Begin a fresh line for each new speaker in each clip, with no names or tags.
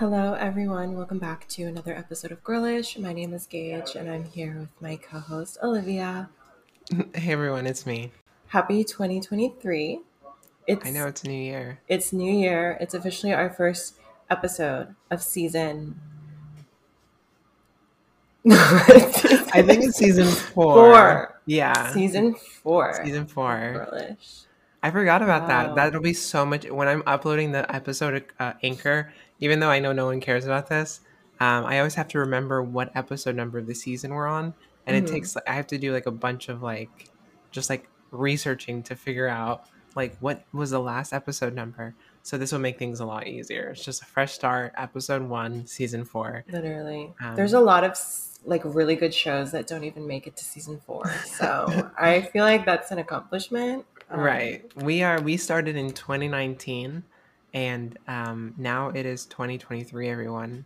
Hello, everyone. Welcome back to another episode of Girlish. My name is Gage, and I'm here with my co host, Olivia.
Hey everyone, it's me.
Happy 2023. It's,
I know it's a new year.
It's New Year. It's officially our first episode of season.
I think it's season four.
Four.
Yeah.
Season four.
Season four.
Girlish.
I forgot about
Wow.
that. That'll be so much when I'm uploading the episode uh, Anchor. Even though I know no one cares about this, um, I always have to remember what episode number of the season we're on, and
Mhm.
it takes. I have to do like a bunch of like, just like researching to figure out like what was the last episode number. So this will make things a lot easier. It's just a fresh start. Episode one, season four.
Literally.
Um,
There's a lot of like really good shows that don't even make it to season four. So I feel like that's an accomplishment. Um,
right we are we started in 2019 and um now it is 2023 everyone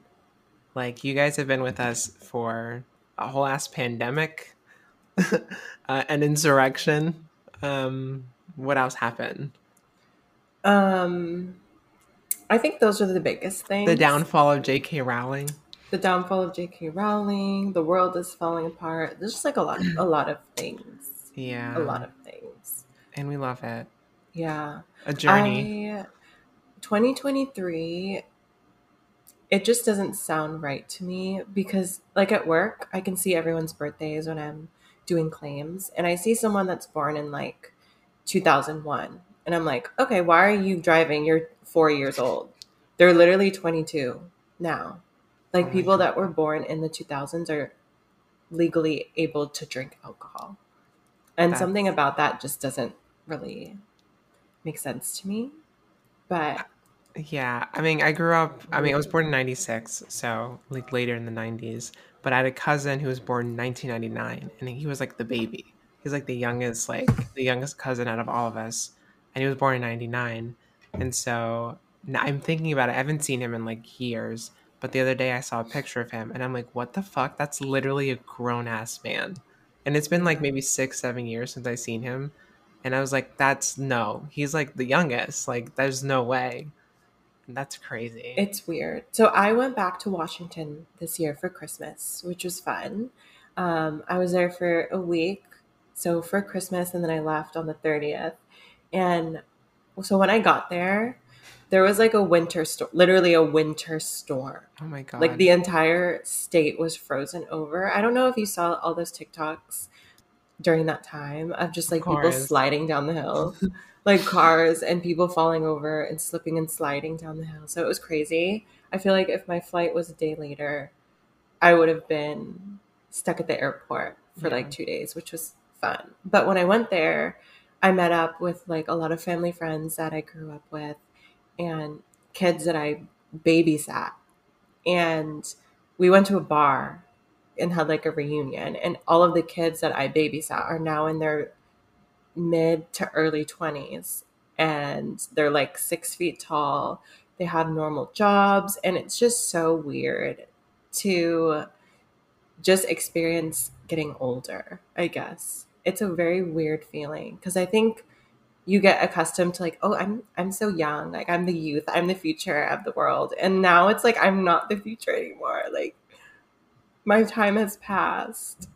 like you guys have been with us for a whole ass pandemic uh, an insurrection um what else happened
Um, I think those are the biggest things.
the downfall of jk rowling
the downfall of J.K. Rowling. The world is falling apart. There's just like a lot, a lot of things.
yeah
A lot of things.
and we love it
Yeah.
a journey
I, 2023. It just doesn't sound right to me because, like at work, I can see everyone's birthdays when I'm doing claims, and I see someone that's born in like 2001, and I'm like, okay, why are you driving? You're four years old. They're literally 22 now. Like
Oh
people
God.
that were born in the 2000s are legally able to drink alcohol, and
That's-
something about that just doesn't really make sense to me. But
Yeah, I mean, I grew up. I mean, I was born in '96, so like later in the '90s. But I had a cousin who was born in 1999, and he was like the baby. He's like the youngest, like the youngest cousin out of all of us, and he was born in '99. And so I'm thinking about it. I haven't seen him in like years, but the other day I saw a picture of him, and I'm like, what the fuck? That's literally a grown ass man. And it's been like maybe six, seven years since I seen him, and I was like, that's no. He's like the youngest. Like, there's no way. That's crazy.
it's weird. So I went back to Washington this year for Christmas, which was fun. Um, I was there for a week, so for Christmas, and then I left on the 30th. And so when I got there, there was like a winter storm, literally a winter storm.
oh my god.
Like the entire state was frozen over. I don't know if you saw all those TikToks during that time of just like people sliding down the hill, like cars and people falling over and slipping and sliding down the hill. So it was crazy. I feel like if my flight was a day later, I would have been stuck at the airport for
Yeah.
like two days, which was fun. But when I went there, I met up with like a lot of family friends that I grew up with and kids that I babysat. And we went to a bar and had like a reunion. And all of the kids that I babysat are now in their mid to early 20s. And they're like six feet tall. They have normal jobs. And it's just so weird to just experience getting older, I guess. It's a very weird feeling because I think you get accustomed to like, oh, I'm I'm so young, like I'm the youth, I'm the future of the world. And now it's like I'm not the future anymore. Like my time has passed.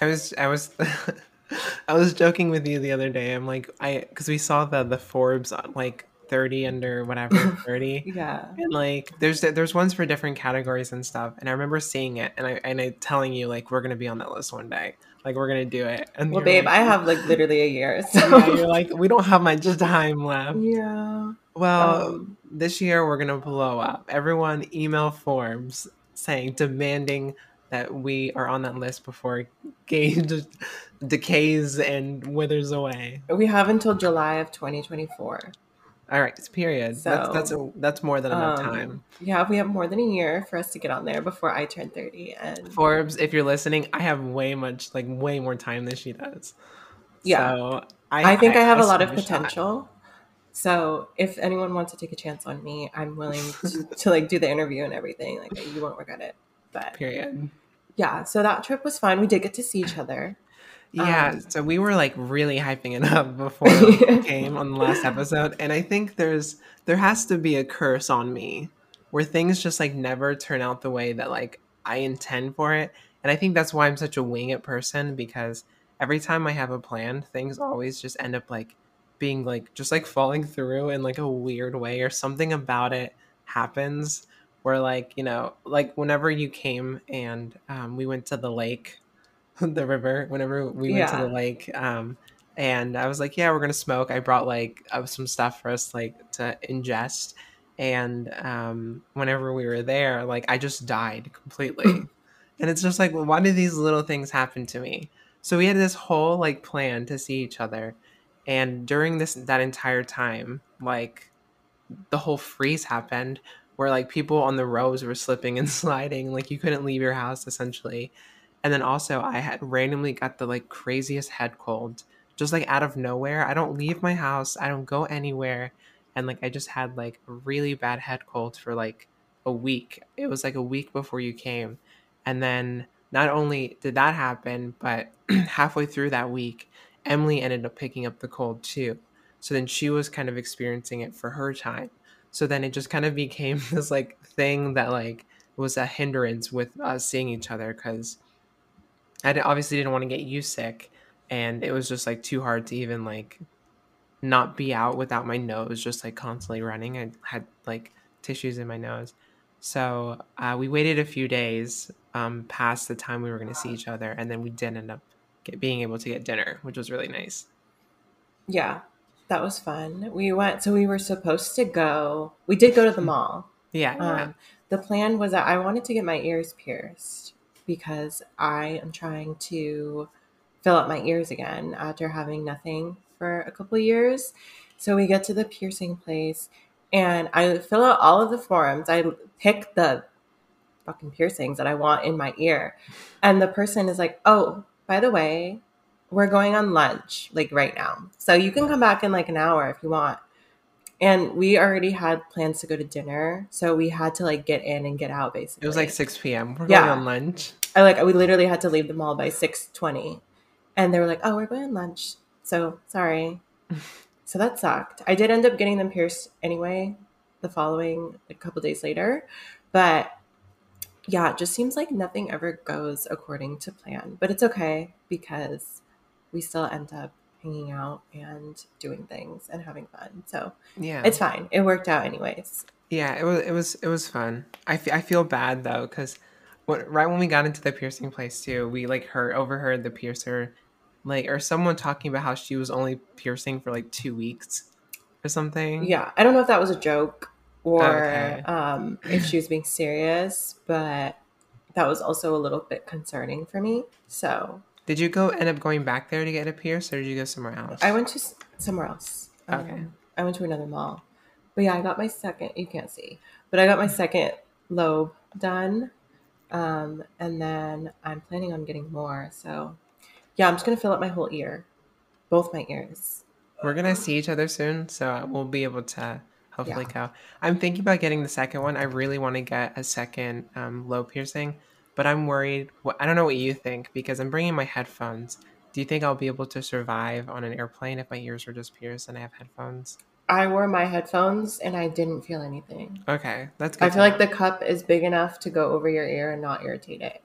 I was I was I was joking with you the other day. I'm like I because we saw the the Forbes uh, like 30 under whatever 30.
Yeah.
And like there's there's ones for different categories and stuff. And I remember seeing it and I and I telling you like we're gonna be on that list one day. Like we're gonna do it. And
Well, babe,
like,
I have like literally a year. So
yeah, you're like we don't have much time left.
yeah.
Well,
Um,
this year we're gonna blow up. Everyone email Forbes saying demanding that we are on that list before Gage decays and withers away.
we have until July of 2024.
All right, it's period. that's
So,
that's a, that's more than enough
Um,
time.
Yeah, we have more than a year for us to get on there before I turn 30. And
Forbes, if you're listening, I have way much like way more time than she does.
Yeah.
so
I, think I, have a lot of potential. So if anyone wants to take a chance on me, I'm willing to, to like do the interview and everything. Like you won't regret it. But
Period.
Yeah, so that trip was fun. We did get to see each other.
Yeah,
Um,
so we were like really hyping it up before it came on the last episode, and I think there's there has to be a curse on me where things just like never turn out the way that like I intend for it. And I think that's why I'm such a wing it person because every time I have a plan, things always just end up like being like just like falling through in like a weird way or something about it happens where like you know like whenever you came and um, we went to the lake the river whenever we went
Yeah.
to the lake um, and i was like yeah we're gonna smoke. I brought like uh, some stuff for us like to ingest and um, whenever we were there like i just died completely. And it's just like well, why do these little things happen to me? So we had this whole like plan to see each other and during this that entire time like the whole freeze happened where like people on the roads were slipping and sliding like you couldn't leave your house essentially. And then also i had randomly got the like craziest head cold just like out of nowhere. I don't leave my house. I don't go anywhere. And like i just had like a really bad head cold for like a week. It was like a week before you came. And then not only did that happen but halfway through that week emily ended up picking up the cold too. So then she was kind of experiencing it for her time so then it just kind of became this like thing that like was a hindrance with us seeing each other because i obviously didn't want to get you sick and it was just like too hard to even like not be out without my nose just like constantly running. I had like tissues in my nose. So uh, we waited a few days um, past the time we were going to see each other and then we did end up get, being able to get dinner which was really nice.
Yeah, that was fun. We went, so we were supposed to go. We did go to the mall.
yeah, yeah.
Um, the plan was that I wanted to get my ears pierced because I am trying to fill up my ears again after having nothing for a couple of years. So we get to the piercing place and I fill out all of the forms. I pick the fucking piercings that I want in my ear. And the person is like, oh, by the way, we're going on lunch like right now. So you can come back in like an hour if you want. And we already had plans to go to dinner. So we had to like get in and get out basically.
it was like 6 p.m we're
Yeah.
going on lunch
I like we literally had to leave the mall by 6:20. And they were like, "Oh, we're going on lunch." So, sorry. so that sucked. I did end up getting them pierced anyway the following a couple days later, but yeah, it just seems like nothing ever goes according to plan. But it's okay because we still end up hanging out and doing things and having fun. So,
yeah
it's fine. It worked out anyways.
Yeah, it was it was it was fun. I, fe- I feel bad though because what right when we got into the piercing place too, we like heard overheard the piercer like or someone talking about how she was only piercing for like two weeks or something.
Yeah, I don't know if that was a joke or
Okay.
um, if she was being serious, but that was also a little bit concerning for me. So
Did you go end up going back there to get a pierce or did you go somewhere else?
I went to s- somewhere else. Um,
Okay.
I went to another mall. But yeah, I got my second, you can't see, but I got my second lobe done. Um, and then I'm planning on getting more. So yeah, I'm just going to fill up my whole ear, both my ears.
We're gonna see each other soon, so we'll be able to hopefully go. I'm thinking about getting the second one. I really want to get a second um, low piercing, but I'm worried. wh- I don't know what you think because I'm bringing my headphones. Do you think I'll be able to survive on an airplane if my ears are just pierced and I have headphones?
I wore my headphones and I didn't feel anything.
Okay, that's good.
I
to
feel like the cup is big enough to go over your ear and not irritate it.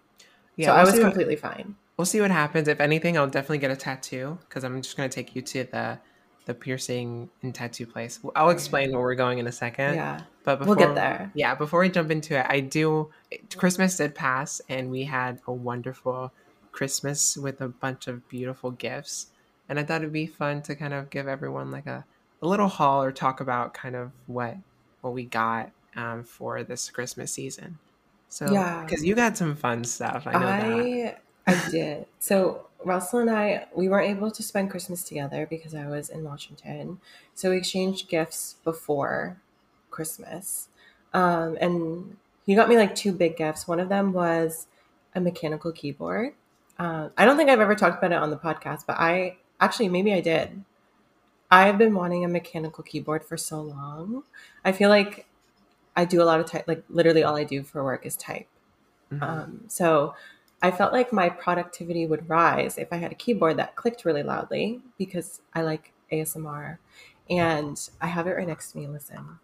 yeah,
so
we'll
I was
see what-
completely fine.
we'll see what happens. If anything, I'll definitely get a tattoo because I'm just gonna take you to the the piercing and tattoo place. I'll explain where we're going in a second.
Yeah.
But before,
We'll get there.
Yeah, before we jump into it, I do. Christmas did pass, and we had a wonderful Christmas with a bunch of beautiful gifts. And I thought it'd be fun to kind of give everyone like a, a little haul or talk about kind of what what we got um, for this Christmas season. So,
Yeah.
because you got some fun stuff, I know that.
I I did. So Russell and I we weren't able to spend Christmas together because I was in Washington. So we exchanged gifts before Christmas. Um, and he got me like two big gifts. One of them was a mechanical keyboard. Um, I don't think I've ever talked about it on the podcast, but I actually maybe I did. I've been wanting a mechanical keyboard for so long. I feel like I do a lot of type, like literally all I do for work is type.
Mhm.
Um, so I felt like my productivity would rise if I had a keyboard that clicked really loudly because I like ASMR. And I have it right next to me. Listen.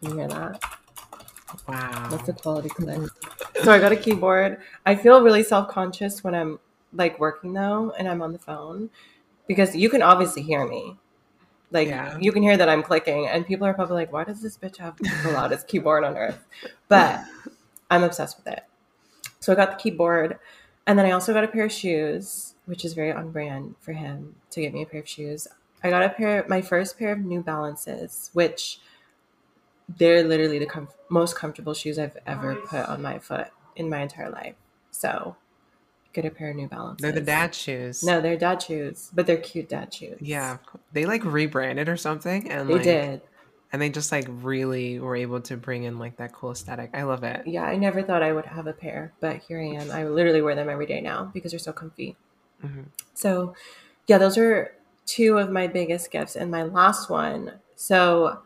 Can you hear that?
Wow.
That's a quality clip. so I got a keyboard. I feel really self conscious when I'm like working though, and I'm on the phone because you can obviously hear me. Like
Yeah.
you can hear that I'm clicking, and people are probably like, "Why does this bitch have the loudest keyboard on earth?" But I'm obsessed with it. So I got the keyboard, and then I also got a pair of shoes, which is very on brand for him to get me a pair of shoes. I got a pair, my first pair of New Balances, which they're literally the com- most comfortable shoes I've ever put on my foot in my entire life. So, get a pair of New Balances.
They're the dad shoes.
No, they're dad shoes, but they're cute dad shoes.
Yeah. They like rebranded or something and
they
like
did.
and they just like really were able to bring in like that cool aesthetic. I love it.
Yeah, I never thought I would have a pair, but here I am. I literally wear them every day now because they're so comfy.
Mhm.
So, yeah, those are two of my biggest gifts. And my last one. So,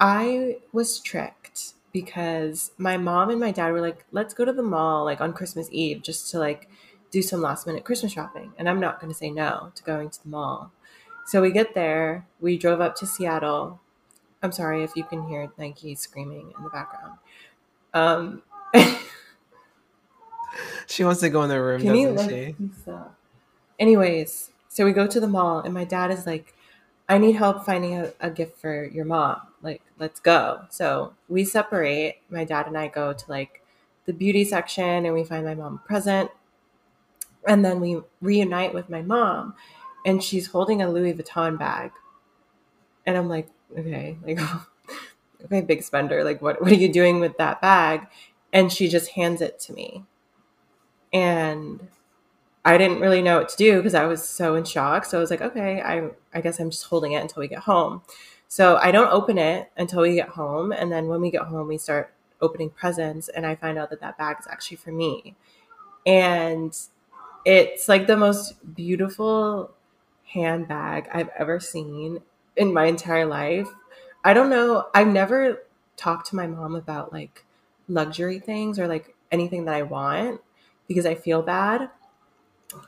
I was tricked because my mom and my dad were like, let's go to the mall like on Christmas Eve just to like do some last minute Christmas shopping. And I'm not going to say no to going to the mall. So, we get there, we drove up to Seattle. I'm sorry if you can hear Nike screaming in the background. Um,
She wants to go in the room,
Can you
doesn't
like
she?
Anyways, so we go to the mall and my dad is like, I need help finding a, a gift for your mom. Like, let's go. So we separate. My dad and I go to like the beauty section and we find my mom present. And then we reunite with my mom and she's holding a Louis Vuitton bag. And I'm like, okay, like okay, big spender. Like what what are you doing with that bag? And she just hands it to me. And I didn't really know what to do because I was so in shock. So I was like, okay, I I guess I'm just holding it until we get home. So I don't open it until we get home, and then when we get home, we start opening presents, and I find out that that bag is actually for me, and it's like the most beautiful handbag I've ever seen in my entire life. I don't know. I've never talked to my mom about like luxury things or like anything that I want because I feel bad.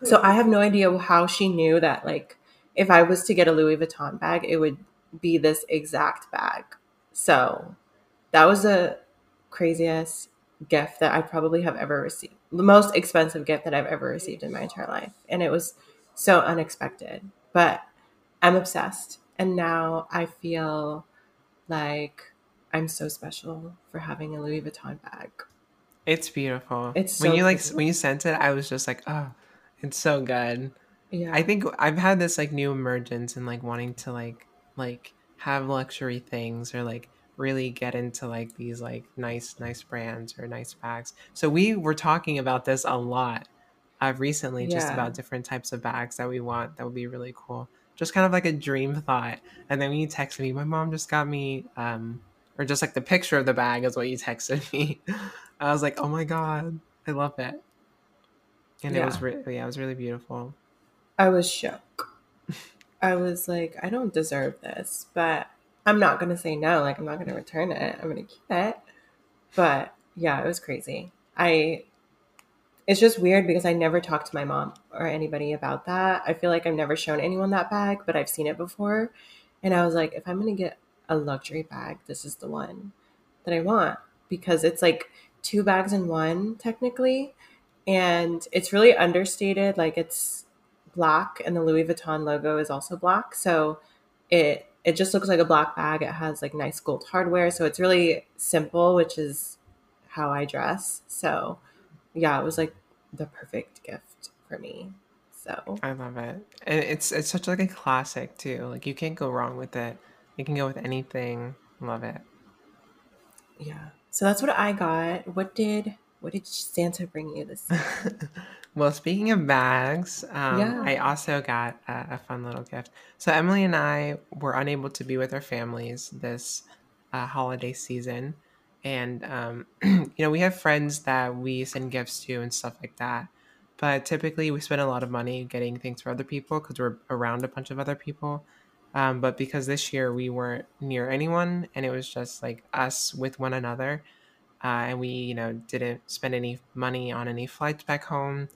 So I have no idea how she knew that like if I was to get a Louis Vuitton bag, it would be this exact bag. So that was the craziest gift that I probably have ever received. The most expensive gift that I've ever received in my entire life. And it was so unexpected. But I'm obsessed. And now I feel like I'm so special for having a Louis Vuitton bag.
It's beautiful.
It's
when
so
you like when you sent it, I was just like, oh, it's so good.
Yeah.
I think I've had this like new emergence in like wanting to like like have luxury things or like really get into like these like nice nice brands or nice bags. So we were talking about this a lot uh, recently, just about different types of bags that we want that would be really cool. Just kind of like a dream thought. And then when you texted me, my mom just got me um or just like the picture of the bag is what you texted me. I was like, oh my god, I love it. And it was really yeah, it was really beautiful.
I was shook. I was like, I don't deserve this, but I'm not gonna say no. Like, I'm not gonna return it. I'm gonna keep it. But yeah, it was crazy. I. It's just weird because I never talked to my mom or anybody about that. I feel like I've never shown anyone that bag, but I've seen it before, and I was like, if I'm gonna get a luxury bag, this is the one that I want because it's like two bags in one technically, and it's really understated. Like it's black and the Louis Vuitton logo is also black. So it it just looks like a black bag. It has like nice gold hardware. So it's really simple, which is how I dress. So yeah, it was like the perfect gift for me. So
I love it. And it's it's such like a classic too. Like you can't go wrong with it. You can go with anything. Love it.
yeah. So that's what I got. What did what did Santa bring you this year?
well, speaking of bags, um,
Yeah.
I also got a, a fun little gift. So Emily and I were unable to be with our families this uh, holiday season, and um, you know we have friends that we send gifts to and stuff like that. But typically, we spend a lot of money getting things for other people because we're around a bunch of other people. Um, but because this year we weren't near anyone, and it was just like us with one another, uh, and we you know didn't spend any money on any flights back home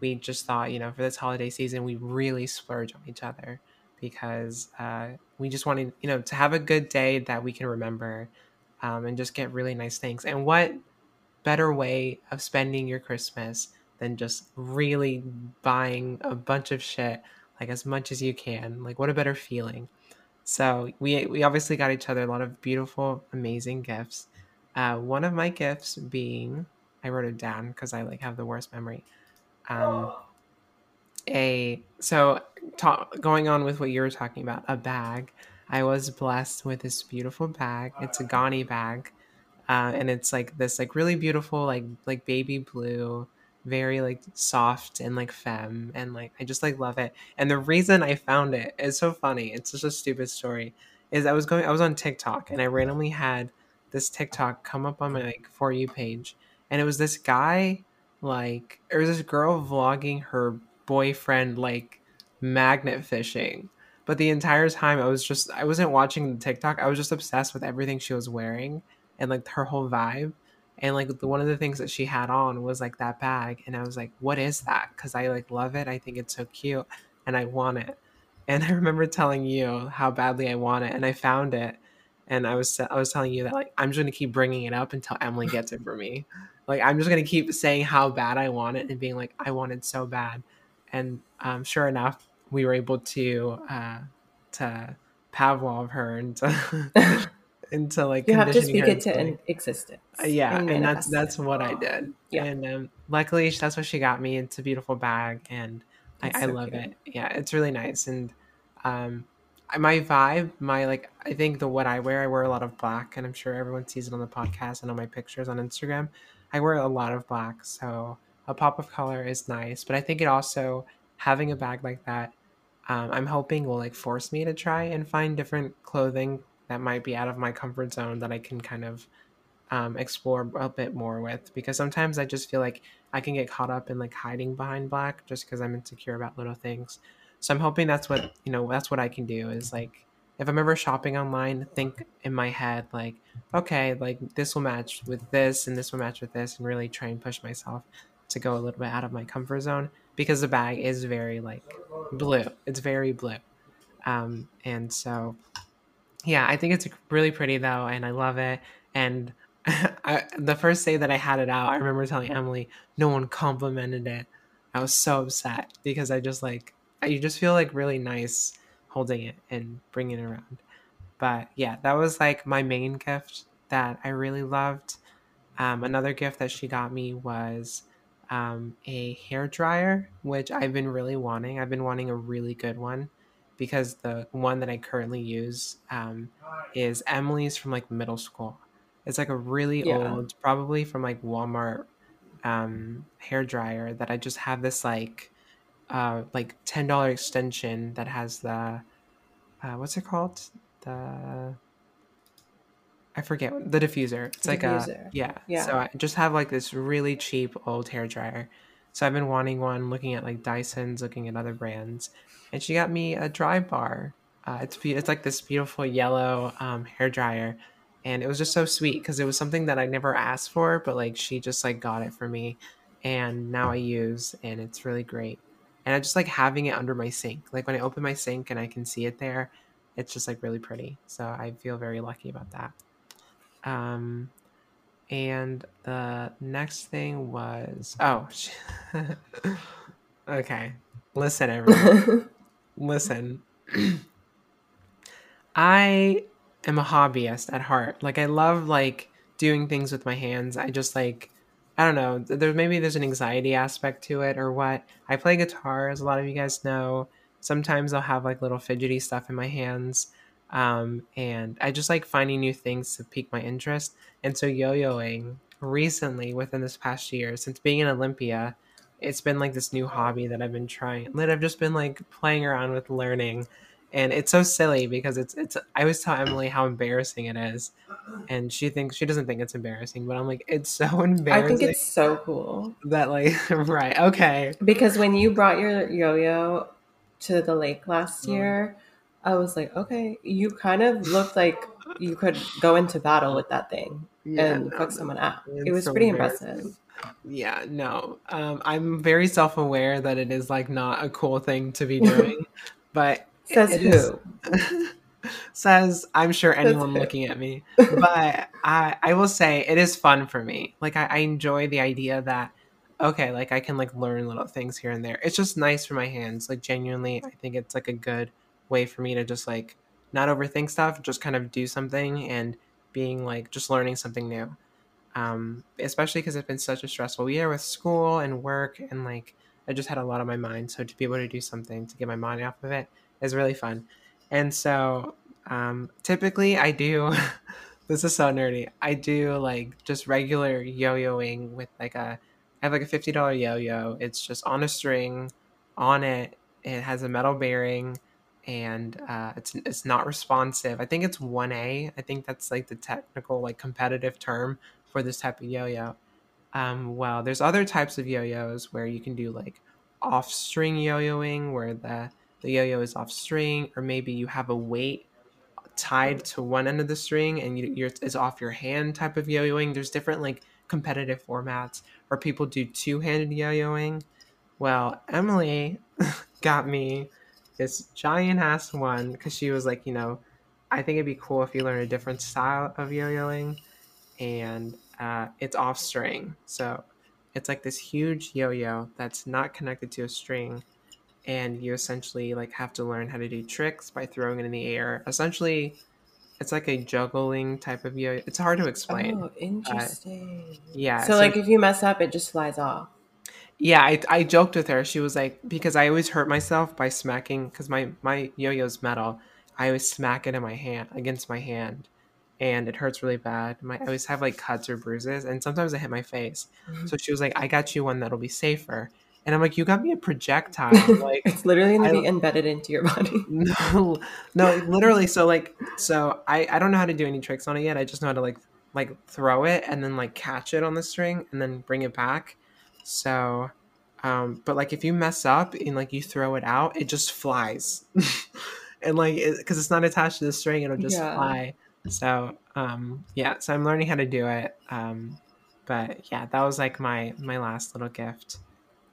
we just thought you know for this holiday season we really splurge on each other because uh, we just wanted you know to have a good day that we can remember um, and just get really nice things. And what better way of spending your Christmas than just really buying a bunch of shit, like as much as you can? Like, what a better feeling. So we we obviously got each other a lot of beautiful, amazing gifts. Uh, one of my gifts being, I wrote it down because I like have the worst memory. Um, a so talk, going on with what you were talking about, a bag. I was blessed with this beautiful bag. It's a Ganni bag, uh, and it's like this like really beautiful like like baby blue very like soft and like femme and like I just like love it. And the reason I found it is so funny. It's such a stupid story. Is I was going I was on TikTok and I randomly had this TikTok come up on my like for you page and it was this guy like was this girl vlogging her boyfriend like magnet fishing. But the entire time I was just I wasn't watching the TikTok. I was just obsessed with everything she was wearing and like her whole vibe. And like the, one of the things that she had on was like that bag and i was like what is that? Because i like love it. I think it's so cute and i want it. And i remember telling you how badly i want it and i found it and i was i was telling you that like i'm just going to keep bringing it up until emily gets it for me like i'm just going to keep saying how bad i want it and being like i want it so bad and um, sure enough we were able to uh to pavlov her and into like
you have to speak it to in existence.
Uh, yeah, and, and that's that's what I did. Yeah, and um, luckily that's what she got me. It's a beautiful bag, and I, so I, love cute. it. Yeah, it's really nice. And um, my vibe, my like, I think the what I wear, I wear a lot of black, and I'm sure everyone sees it on the podcast and on my pictures on Instagram. I wear a lot of black, so a pop of color is nice. But I think it also having a bag like that. Um, I'm hoping will like force me to try and find different clothing that might be out of my comfort zone that I can kind of um, explore a bit more with because sometimes I just feel like I can get caught up in like hiding behind black just because I'm insecure about little things. So I'm hoping that's what you know that's what I can do is like if I'm ever shopping online, think in my head like, okay, like this will match with this and this will match with this, and really try and push myself to go a little bit out of my comfort zone because the bag is very like blue. It's very blue, um, and so yeah, I think it's really pretty though, and I love it. And I, the first day that I had it out, I remember telling Emily, no one complimented it. I was so upset because I just like, you just feel like really nice holding it and bringing it around. But yeah, that was like my main gift that I really loved. Um, another gift that she got me was um, a hair dryer, which I've been really wanting. I've been wanting a really good one because the one that I currently use um, is Emily's from like middle school. It's like a really yeah. old, probably from like Walmart um, hair dryer that I just have this like uh, like ten dollar extension that has the uh, what's it called the I forget the diffuser. It's the like diffuser. a yeah. yeah. So I just have like this really cheap old hair dryer. So I've been wanting one, looking at like Dyson's, looking at other brands, and she got me a Drybar. Uh, it's it's like this beautiful yellow um, hair dryer, and it was just so sweet because it was something that I never asked for, but like she just like got it for me, and now I use, and it's really great. And I just like having it under my sink. Like when I open my sink and I can see it there, it's just like really pretty. So I feel very lucky about that. Um, and the next thing was oh, okay. Listen, everyone. listen, I am a hobbyist at heart. Like I love like doing things with my hands. I just like I don't know. There maybe there's an anxiety aspect to it or what. I play guitar, as a lot of you guys know. Sometimes I'll have like little fidgety stuff in my hands. Um, and I just like finding new things to pique my interest. And so yo-yoing recently within this past year, since being in Olympia, it's been like this new hobby that I've been trying that I've just been like playing around with learning. And it's so silly because it's it's I always tell Emily how embarrassing it is. And she thinks she doesn't think it's embarrassing, but I'm like, it's so embarrassing.
I think it's so cool.
That like right, okay.
Because when you brought your yo yo to the lake last mm. year, I was like, okay, you kind of looked like you could go into battle with that thing yeah, and no, fuck someone up It was so pretty impressive
yeah no um, i'm very self-aware that it is like not a cool thing to be doing but
says who?
says I'm sure anyone looking at me. But I I will say it is fun for me. Like I, I enjoy the idea that okay, like I can like learn little things here and there. It's just nice for my hands. Like genuinely, I think it's like a good way for me to just like not overthink stuff, just kind of do something and being like just learning something new. Um, especially because it's been such a stressful year with school and work and like I just had a lot on my mind. So to be able to do something to get my mind off of it is really fun. And so um, typically I do this is so nerdy. I do like just regular yo-yoing with like a I have like a fifty dollar yo-yo. It's just on a string. On it, it has a metal bearing, and uh, it's it's not responsive. I think it's one A. I think that's like the technical like competitive term for this type of yo-yo. Um, well, there's other types of yo-yos where you can do like off string yo-yoing, where the the yo-yo is off string, or maybe you have a weight tied to one end of the string and you, you're it's off your hand type of yo-yoing. There's different like competitive formats where people do two-handed yo-yoing. Well, Emily got me this giant ass one because she was like, you know, I think it'd be cool if you learn a different style of yo-yoing, and uh, it's off string. So it's like this huge yo-yo that's not connected to a string, and you essentially like have to learn how to do tricks by throwing it in the air. Essentially, it's like a juggling type of yo. It's hard to explain.
Oh, interesting.
Uh, yeah.
So, so, like, if you mess up, it just flies off.
Yeah, I, I joked with her. She was like, because I always hurt myself by smacking, because my my yo-yo's metal. I always smack it in my hand against my hand, and it hurts really bad. My, I always have like cuts or bruises, and sometimes I hit my face. Mm-hmm. So she was like, "I got you one that'll be safer." And I'm like, you got me a projectile. Like
it's literally gonna I, be embedded into your body.
No, no, literally. So like, so I I don't know how to do any tricks on it yet. I just know how to like like throw it and then like catch it on the string and then bring it back. So, um, but like if you mess up and like you throw it out, it just flies, and like because it, it's not attached to the string, it'll just yeah. fly. So um, yeah, so I'm learning how to do it. Um, but yeah, that was like my my last little gift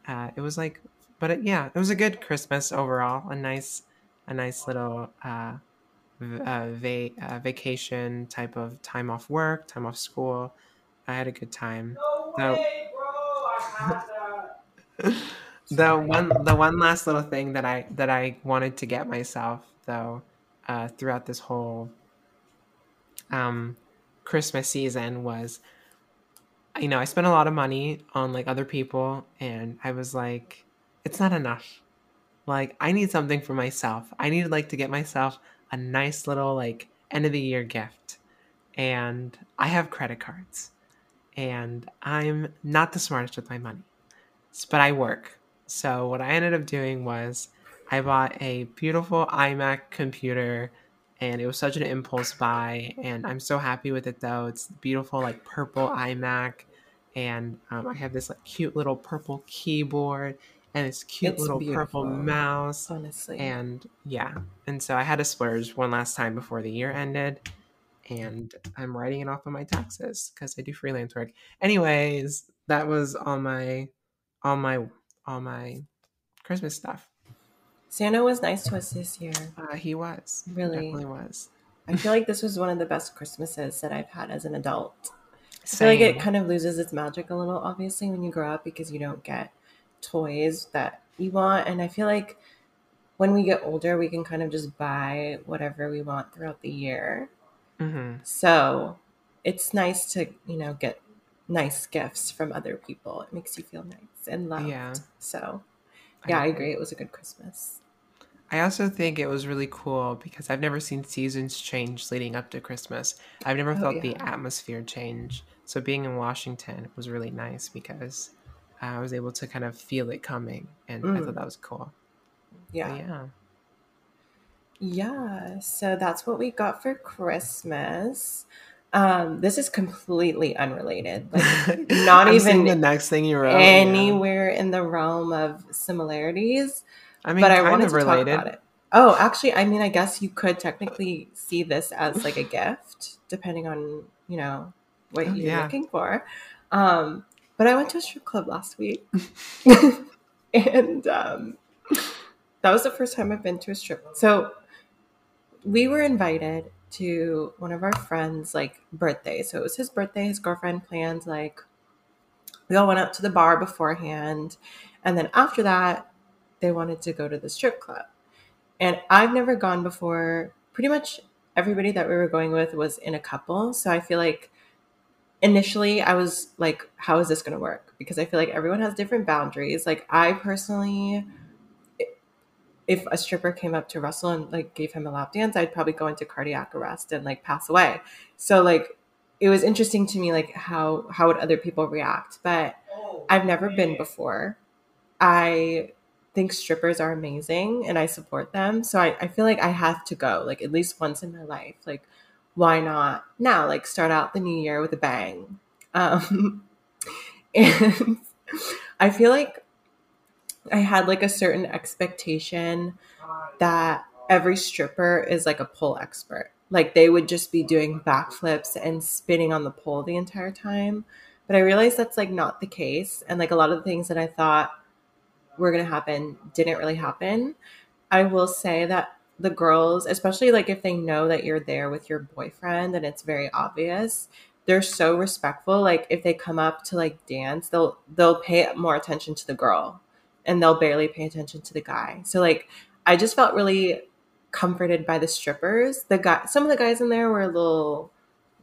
uh, it was like, but it, yeah, it was a good Christmas overall. A nice, a nice little uh, uh, va- uh, vacation type of time off work, time off school. I had a good time. No way, bro! the one, the one last little thing that I that I wanted to get myself though, uh, throughout this whole um, Christmas season was you know, I spent a lot of money on like other people and I was like, it's not enough. Like I need something for myself. I need like to get myself a nice little like end of the year gift. And I have credit cards. And I'm not the smartest with my money. But I work. So what I ended up doing was I bought a beautiful iMac computer and it was such an impulse buy and i'm so happy with it though. It's beautiful like purple imac and um, i have this like cute little purple keyboard and this cute it's little purple mouse
honestly.
and yeah. And so i had to splurge one last time before the year ended and i'm writing it off of my taxes because i do freelance work. Anyways that was all my all my all my christmas stuff
Santa was nice to us this year.
Uh, he was.
Really?
He definitely was.
I feel like this was one of the best Christmases that I've had as an adult. Same. I feel like it kind of loses its magic a little, obviously, when you grow up because you don't get toys that you want. And I feel like when we get older, we can kind of just buy whatever we want throughout the year. Mm-hmm. So it's nice to, you know, get nice gifts from other people. It makes you feel nice and loved. Yeah. So, yeah, I, I agree. It was a good Christmas.
I also think it was really cool because I've never seen seasons change leading up to Christmas. I've never oh, felt yeah. the atmosphere change. So being in Washington was really nice because I was able to kind of feel it coming, and mm. I thought mm. that was cool.
Yeah. But yeah. Yeah. So that's what we got for Christmas. Um, this is completely unrelated. Like not even
the next thing you wrote
anywhere yeah. in the realm of similarities. I mean, but I wanted to related. talk about it. Oh, actually, I mean, I guess you could technically see this as like a gift, depending on you know what oh, you're yeah. looking for. Um, but I went to a strip club last week, and um, that was the first time I've been to a strip. So we were invited to one of our friends' like birthday. So it was his birthday. His girlfriend planned like we all went out to the bar beforehand, and then after that, they wanted to go to the strip club. And I've never gone before. Pretty much everybody that we were going with was in a couple, so I feel like initially I was like, how is this going to work? Because I feel like everyone has different boundaries. Like I personally if a stripper came up to Russell and like gave him a lap dance, I'd probably go into cardiac arrest and like pass away. So like it was interesting to me like how how would other people react, but oh, I've never been before. I think strippers are amazing and I support them. So I, I feel like I have to go like at least once in my life. Like why not now? Like start out the new year with a bang. Um and I feel like I had like a certain expectation that every stripper is like a pole expert. Like they would just be doing backflips and spinning on the pole the entire time. But I realized that's like not the case. And like a lot of the things that I thought were going to happen didn't really happen. I will say that the girls, especially like if they know that you're there with your boyfriend and it's very obvious, they're so respectful. Like if they come up to like dance, they'll they'll pay more attention to the girl and they'll barely pay attention to the guy. So like I just felt really comforted by the strippers. The guy some of the guys in there were a little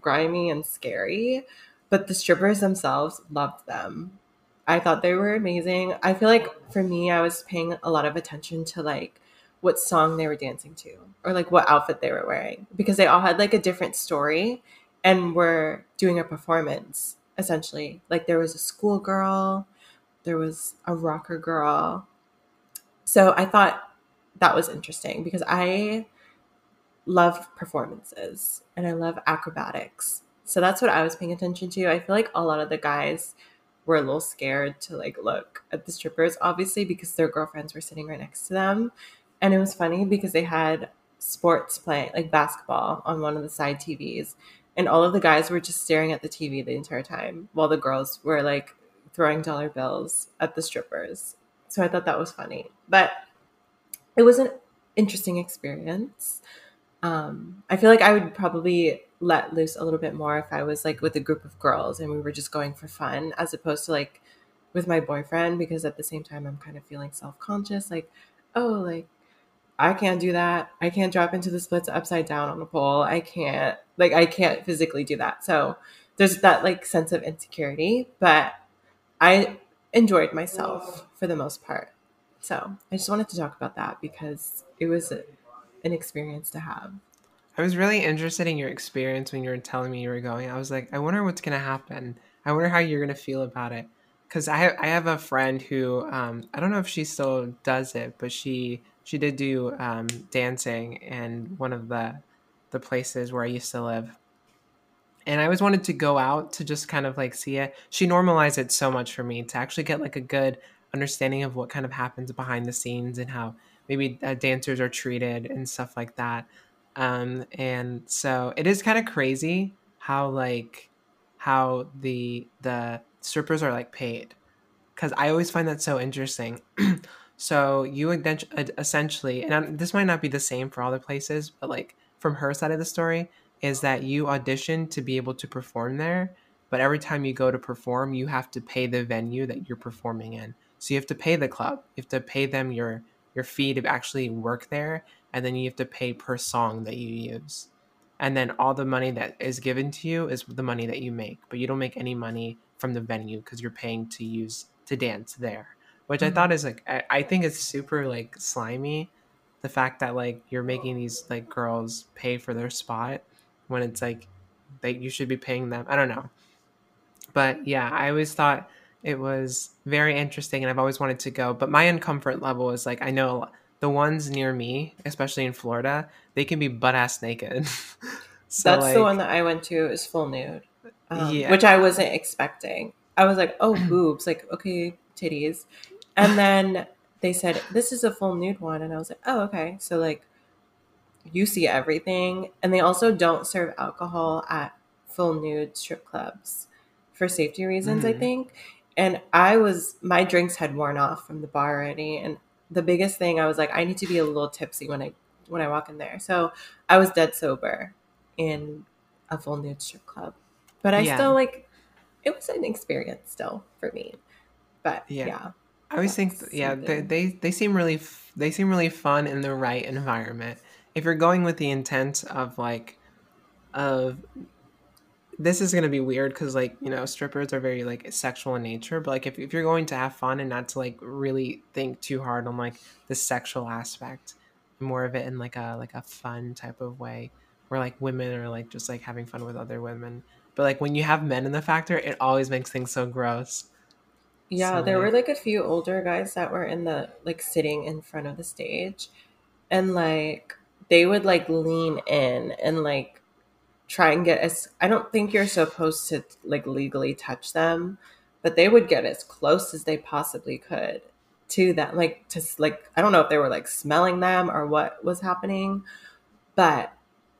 grimy and scary, but the strippers themselves loved them. I thought they were amazing. I feel like for me I was paying a lot of attention to like what song they were dancing to or like what outfit they were wearing because they all had like a different story and were doing a performance essentially. Like there was a schoolgirl, there was a rocker girl. So I thought that was interesting because I love performances and I love acrobatics. So that's what I was paying attention to. I feel like a lot of the guys were a little scared to like look at the strippers, obviously, because their girlfriends were sitting right next to them. And it was funny because they had sports playing, like basketball, on one of the side TVs. And all of the guys were just staring at the TV the entire time while the girls were like throwing dollar bills at the strippers. So I thought that was funny. But it was an interesting experience. Um, I feel like I would probably let loose a little bit more if I was like with a group of girls and we were just going for fun as opposed to like with my boyfriend because at the same time I'm kind of feeling self-conscious like oh like I can't do that. I can't drop into the splits upside down on a pole. I can't like I can't physically do that. So there's that like sense of insecurity, but I enjoyed myself for the most part. So I just wanted to talk about that because it was a, an experience to have.
I was really interested in your experience when you were telling me you were going. I was like, I wonder what's going to happen. I wonder how you're going to feel about it. Because I have, I have a friend who um, I don't know if she still does it, but she she did do um, dancing in one of the the places where I used to live and I always wanted to go out to just kind of like see it. She normalized it so much for me to actually get like a good understanding of what kind of happens behind the scenes and how maybe uh, dancers are treated and stuff like that. Um, and so it is kind of crazy how like how the the strippers are like paid because I always find that so interesting. so you essentially, and this might not be the same for all the places, but like from her side of the story, is that you audition to be able to perform there, but every time you go to perform, you have to pay the venue that you're performing in. So you have to pay the club, you have to pay them your your fee to actually work there, and then you have to pay per song that you use. And then all the money that is given to you is the money that you make, but you don't make any money from the venue because you're paying to use to dance there. Which mm-hmm. I thought is like I, I think it's super like slimy the fact that like you're making these like girls pay for their spot when it's like that you should be paying them. I don't know. But yeah, I always thought it was very interesting and I've always wanted to go. But my uncomfort level is like I know the ones near me, especially in Florida, they can be butt ass naked.
so That's like, the one that I went to is full nude. Um, yeah. Which I wasn't expecting. I was like, oh boobs, like okay, titties. And then they said, This is a full nude one and I was like, Oh, okay. So like you see everything. And they also don't serve alcohol at full nude strip clubs for safety reasons, mm. I think. And I was, my drinks had worn off from the bar already. And the biggest thing, I was like, I need to be a little tipsy when I when I walk in there. So I was dead sober in a full nude strip club, but I
Yeah.
still like it was an experience still for me. But
Yeah.
yeah,
I always think, yeah, they, they they seem really f- they seem really fun in the right environment. If you're going with the intent of like of this is gonna be weird because like you know strippers are very like sexual in nature, but like if if you're going to have fun and not to like really think too hard on like the sexual aspect, more of it in like a like a fun type of way, where like women are like just like having fun with other women. But like when you have men in the factor, it always makes things so gross.
Yeah,
So
there were
like
like a few older guys that were in the like sitting in front of the stage and like they would like lean in and like try and get as I don't think you're supposed to like legally touch them, but they would get as close as they possibly could to them like to like I don't know if they were like smelling them or what was happening, but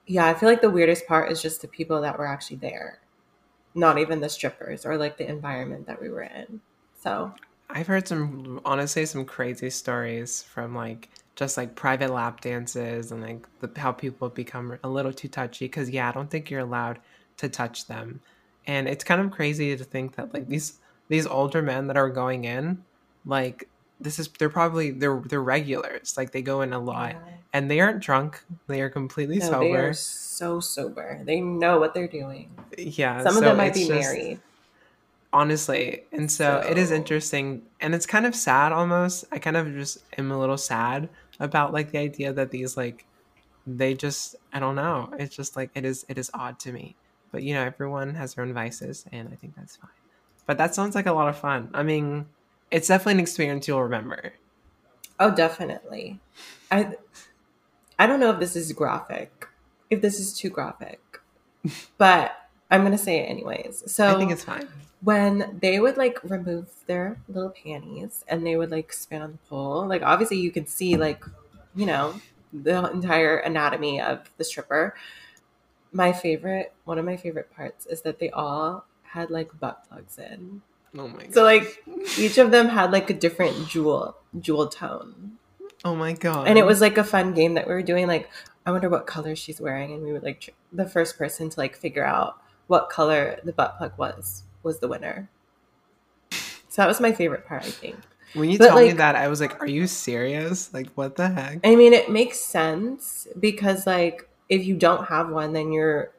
yeah, I feel like the weirdest part is just the people that were actually there, not even the strippers or like the environment that we were in. So,
I've heard some honestly some crazy stories from like just like private lap dances and like the how people become a little too touchy because yeah, I don't think you're allowed to touch them. And it's kind of crazy to think that like these these older men that are going in, like this is they're probably they're they're regulars. Like they go in a lot
yeah.
and they aren't drunk. They are completely
No, they are
sober.
so sober. They know what they're doing.
Yeah,
Some of
so
them might be
just
married.
Honestly. And so it is interesting and it's kind of sad almost. I kind of just am a little sad about like the idea that these like they just i don't know. It's just like it is it is odd to me. But you know everyone has their own vices and i think that's fine. But that sounds like a lot of fun. I mean it's definitely an experience you'll remember.
Oh, definitely. I I don't know if this is graphic, if this is too graphic, but I'm gonna say it anyways.
So I think it's fine
when they would like remove their little panties and they would like spin on the pole, like obviously you can see like you know the entire anatomy of the stripper. My favorite, one of my favorite parts is that they all had like butt plugs in.
oh my
So like each of them had like a different jewel jewel tone.
oh my god
And it was like a fun game that we were doing like I wonder what color she's wearing and we would like tr- the first person to like figure out what color the butt plug was was the winner. So that was my favorite part, I think.
when you
but,
told me that i was like are you serious like what the heck
I mean, it makes sense because like if you don't have one then you're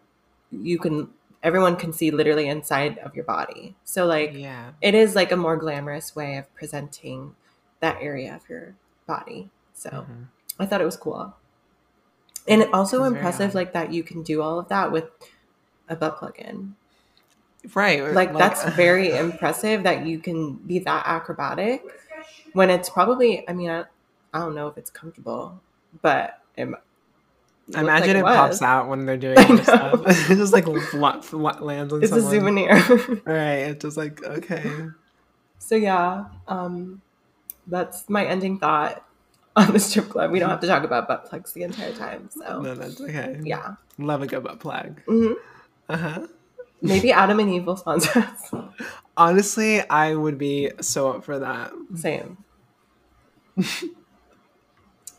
you can everyone can see literally inside of your body. So like
yeah
it is like a more glamorous way of presenting that area of your body. So
Mhm.
I thought it was cool. And also impressive like that you can do all of that with a butt plug in.
Right
Like that's very impressive that you can be that acrobatic when it's probably I mean I, I don't know if it's comfortable, but it, it
imagine
like
it pops out when they're doing
I
other stuff. it just like fla- fla- lands on
It's a souvenir.
Right. It's just like okay.
so yeah, um that's my ending thought on the strip club. We don't have to talk about butt plugs the entire time. So
No, that's okay.
yeah.
Love a good butt plug.
hmm
Uh huh.
Maybe Adam and Eve will sponsor us.
Honestly, I would be so up for that.
Same.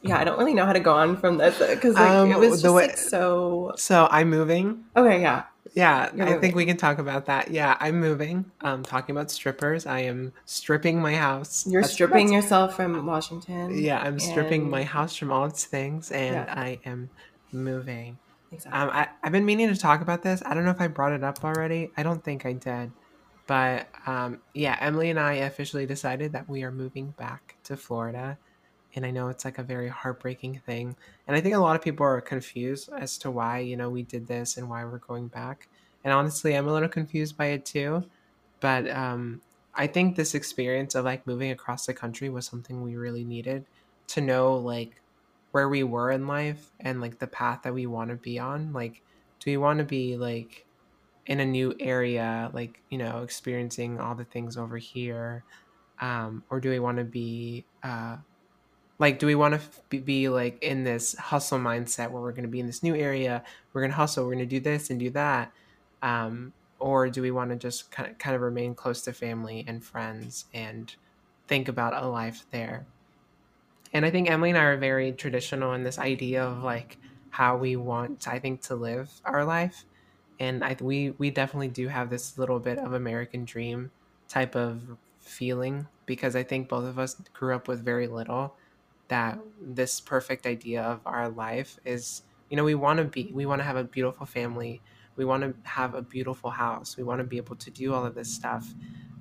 yeah, I don't really know how to go on from this because like
Um,
it was just
way-
like so.
So I'm moving.
Okay, yeah,
Yeah,
You're
I think we can talk about that. Yeah, I'm moving. Um, talking about strippers. I am stripping my house.
you're
That's-
stripping
that's-
yourself from Washington.
Yeah, I'm stripping my house from all its things, and
Yeah.
I am moving.
Exactly.
Um, I, I've been meaning to talk about this. I don't know if I brought it up already. I don't think I did. But um, yeah, Emily and I officially decided that we are moving back to Florida. And I know it's like a very heartbreaking thing. And I think a lot of people are confused as to why, you know, we did this and why we're going back. And honestly, I'm a little confused by it too. But um, I think this experience of like moving across the country was something we really needed to know, like, where we were in life and like the path that we want to be on like do we want to be like in a new area like you know experiencing all the things over here? Um or do we want to be uh like do we want to be, be like in this hustle mindset where we're going to be in this new area we're going to hustle we're going to do this and do that? Um or do we want to just kind of kind of remain close to family and friends and think about a life there and I think Emily and I are very traditional in this idea of like how we want, I think, to live our life. And I we we definitely do have this little bit of American dream type of feeling because I think both of us grew up with very little that this perfect idea of our life is you know we want to be we want to have a beautiful family. We want to have a beautiful house. We want to be able to do all of this stuff.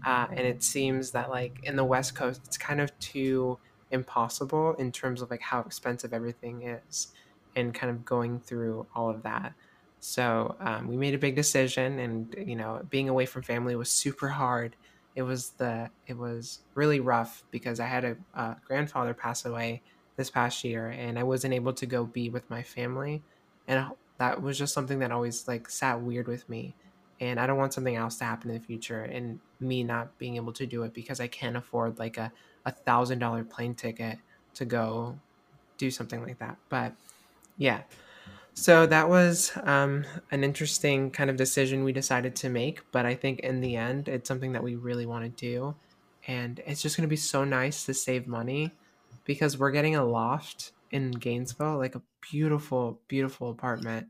Uh, and it seems that like in the west coast it's kind of too impossible in terms of like how expensive everything is and kind of going through all of that. So um, we made a big decision and you know being away from family was super hard. It was the it was really rough because i had a, a grandfather pass away this past year and i wasn't able to go be with my family. And that was just something that always like sat weird with me. And i don't want something else to happen in the future and me not being able to do it because i can't afford like a a thousand dollar plane ticket to go do something like that. But yeah. So that was um, an interesting kind of decision we decided to make. But i think in the end it's something that we really want to do. And it's just going to be so nice to save money because we're getting a loft in Gainesville, like a beautiful, beautiful apartment,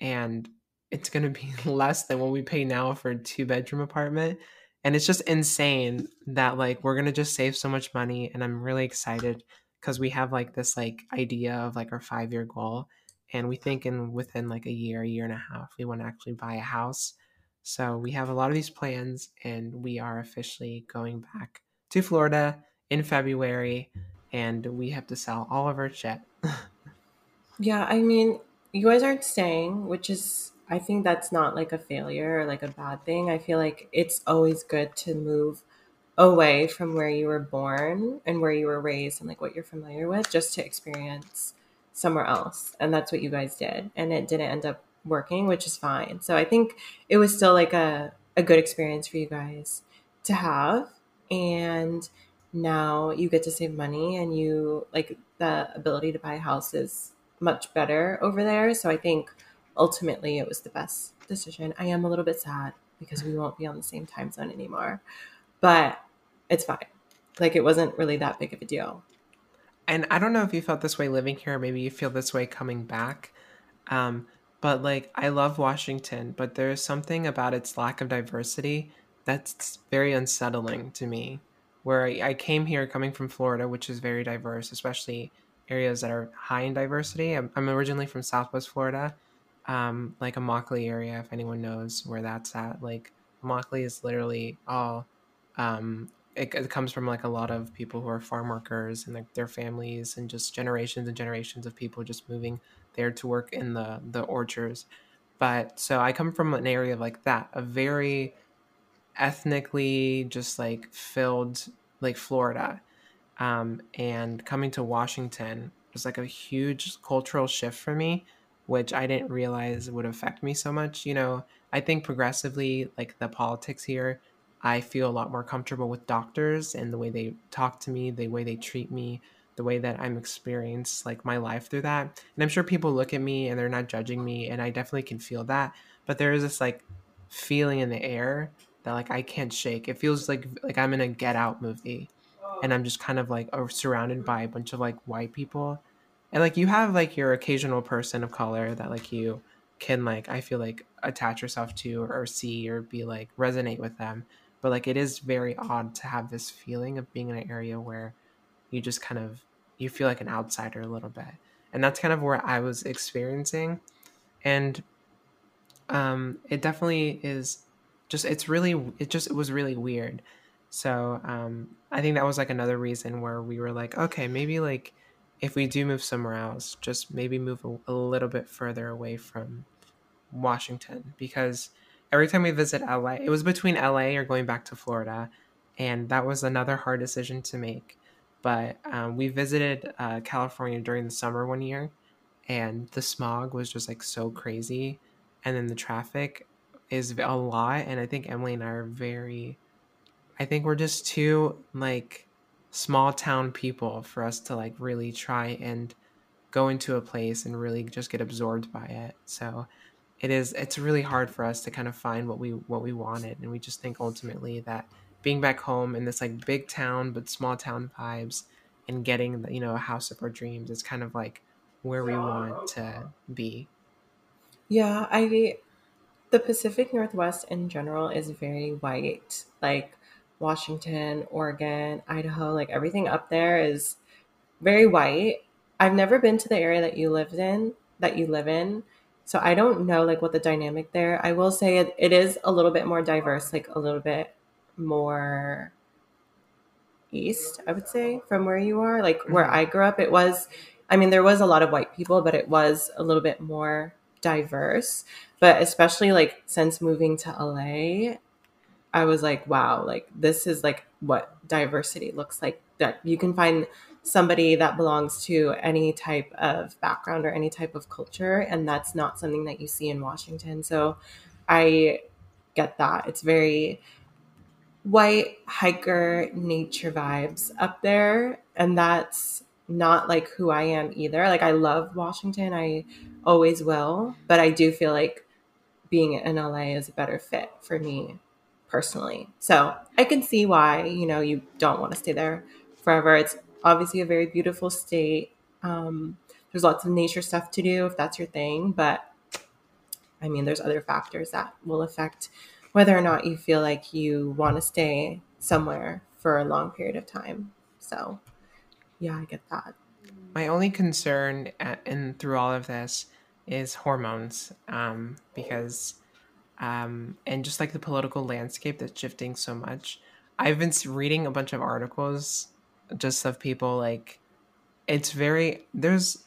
and it's gonna be less than what we pay now for a two bedroom apartment. And it's just insane that like we're gonna just save so much money, and I'm really excited because we have like this like idea of like our five year goal, and we think in within like a year, a year and a half, we want to actually buy a house. So we have a lot of these plans, and we are officially going back to Florida in February and we have to sell all of our shit.
yeah, I mean, you guys aren't staying, which is, I think that's not like a failure or like a bad thing. I feel like it's always good to move away from where you were born and where you were raised and like what you're familiar with just to experience somewhere else. And that's what you guys did. And it didn't end up working, which is fine. So I think it was still like a, a good experience for you guys to have. And now you get to save money and you like the ability to buy a house is much better over there. So I think ultimately it was the best decision. I am a little bit sad because we won't be on the same time zone anymore, but it's fine. Like it wasn't really that big of a deal.
And I don't know if you felt this way living here, maybe you feel this way coming back. Um, but like I love Washington, but there's something about its lack of diversity that's very unsettling to me where I, I came here coming from Florida, which is very diverse, especially areas that are high in diversity. I'm, I'm originally from Southwest Florida, um, like Immokalee area, if anyone knows where that's at. Like Immokalee is literally all, um, it, it, comes from like a lot of people who are farm workers and like their families and just generations and generations of people just moving there to work in the the orchards. But so I come from an area like that, a very ethnically just like filled like Florida. Um, and coming to Washington was like a huge cultural shift for me, which I didn't realize would affect me so much. You know, I think progressively, like the politics here, I feel a lot more comfortable with doctors and the way they talk to me, the way they treat me, the way that I'm experienced like my life through that. And I'm sure people look at me and they're not judging me, and I definitely can feel that. But there is this like feeling in the air that like I can't shake. It feels like like I'm in a Get Out movie, and I'm just kind of like surrounded by a bunch of like white people, and like you have like your occasional person of color that like you can like I feel like attach yourself to or see or be like resonate with them, but like it is very odd to have this feeling of being in an area where you just kind of you feel like an outsider a little bit, and that's kind of where I was experiencing, and um, it definitely is just it's really it just it was really weird. So um i think that was like another reason where we were like okay maybe like if we do move somewhere else just maybe move a, a little bit further away from washington. Because every time we visit la it was between la or going back to florida and that was another hard decision to make. But um, we visited uh, california during the summer one year and the smog was just like so crazy. And then the traffic is a lot and i think emily and i are very i think we're just too like small town people for us to like really try and go into a place and really just get absorbed by it so it is it's really hard for us to kind of find what we what we wanted and we just think ultimately that being back home in this like big town but small town vibes and getting you know a house of our dreams is kind of like where we want to be.
Yeah, I the Pacific Northwest in general is very white. Like Washington, Oregon, Idaho, like everything up there is very white. I've never been to the area that you lived in, that you live in. So I don't know like what the dynamic there. I will say it, it is a little bit more diverse, like a little bit more east, I would say, from where you are. Like where
Mhm.
I grew up, it was I mean, there was a lot of white people, but it was a little bit more diverse. But especially like since moving to LA, I was like, wow, like this is like what diversity looks like. That you can find somebody that belongs to any type of background or any type of culture, and that's not something that you see in Washington. So I get that. It's very white hiker nature vibes up there, and that's not like who I am either. Like I love Washington. I always will, but I do feel like being in LA is a better fit for me personally. So I can see why, you know, you don't want to stay there forever. It's obviously a very beautiful state. Um, there's lots of nature stuff to do if that's your thing, but I mean, there's other factors that will affect whether or not you feel like you want to stay somewhere for a long period of time. So, yeah, I get that.
My only concern at, in through all of this is hormones, um, because um, and just like the political landscape that's shifting so much. I've been reading a bunch of articles just of people like it's very there's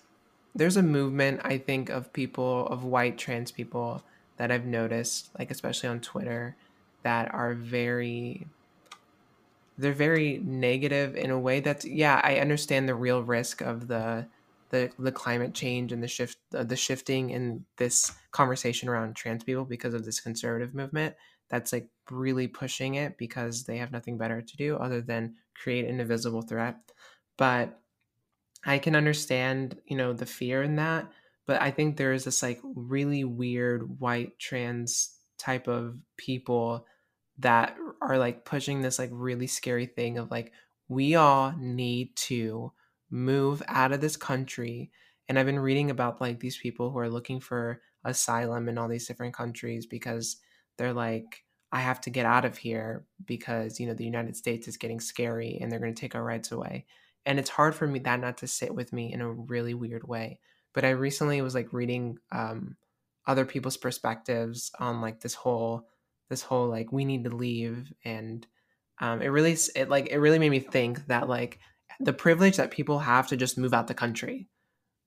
there's a movement I think of people of white trans people that I've noticed like especially on Twitter that are very they're very negative in a way that's yeah i understand the real risk of the the, the climate change and the shift uh, the shifting in this conversation around trans people because of this conservative movement that's like really pushing it because they have nothing better to do other than create an invisible threat. But i can understand you know the fear in that but i think there is this like really weird white trans type of people that are like pushing this like really scary thing of like we all need to move out of this country and i've been reading about like these people who are looking for asylum in all these different countries because they're like i have to get out of here because you know the united states is getting scary and they're going to take our rights away. And it's hard for me that not to sit with me in a really weird way but i recently was like reading um other people's perspectives on like this whole this whole like we need to leave and um, it really it like it really made me think that like the privilege that people have to just move out the country.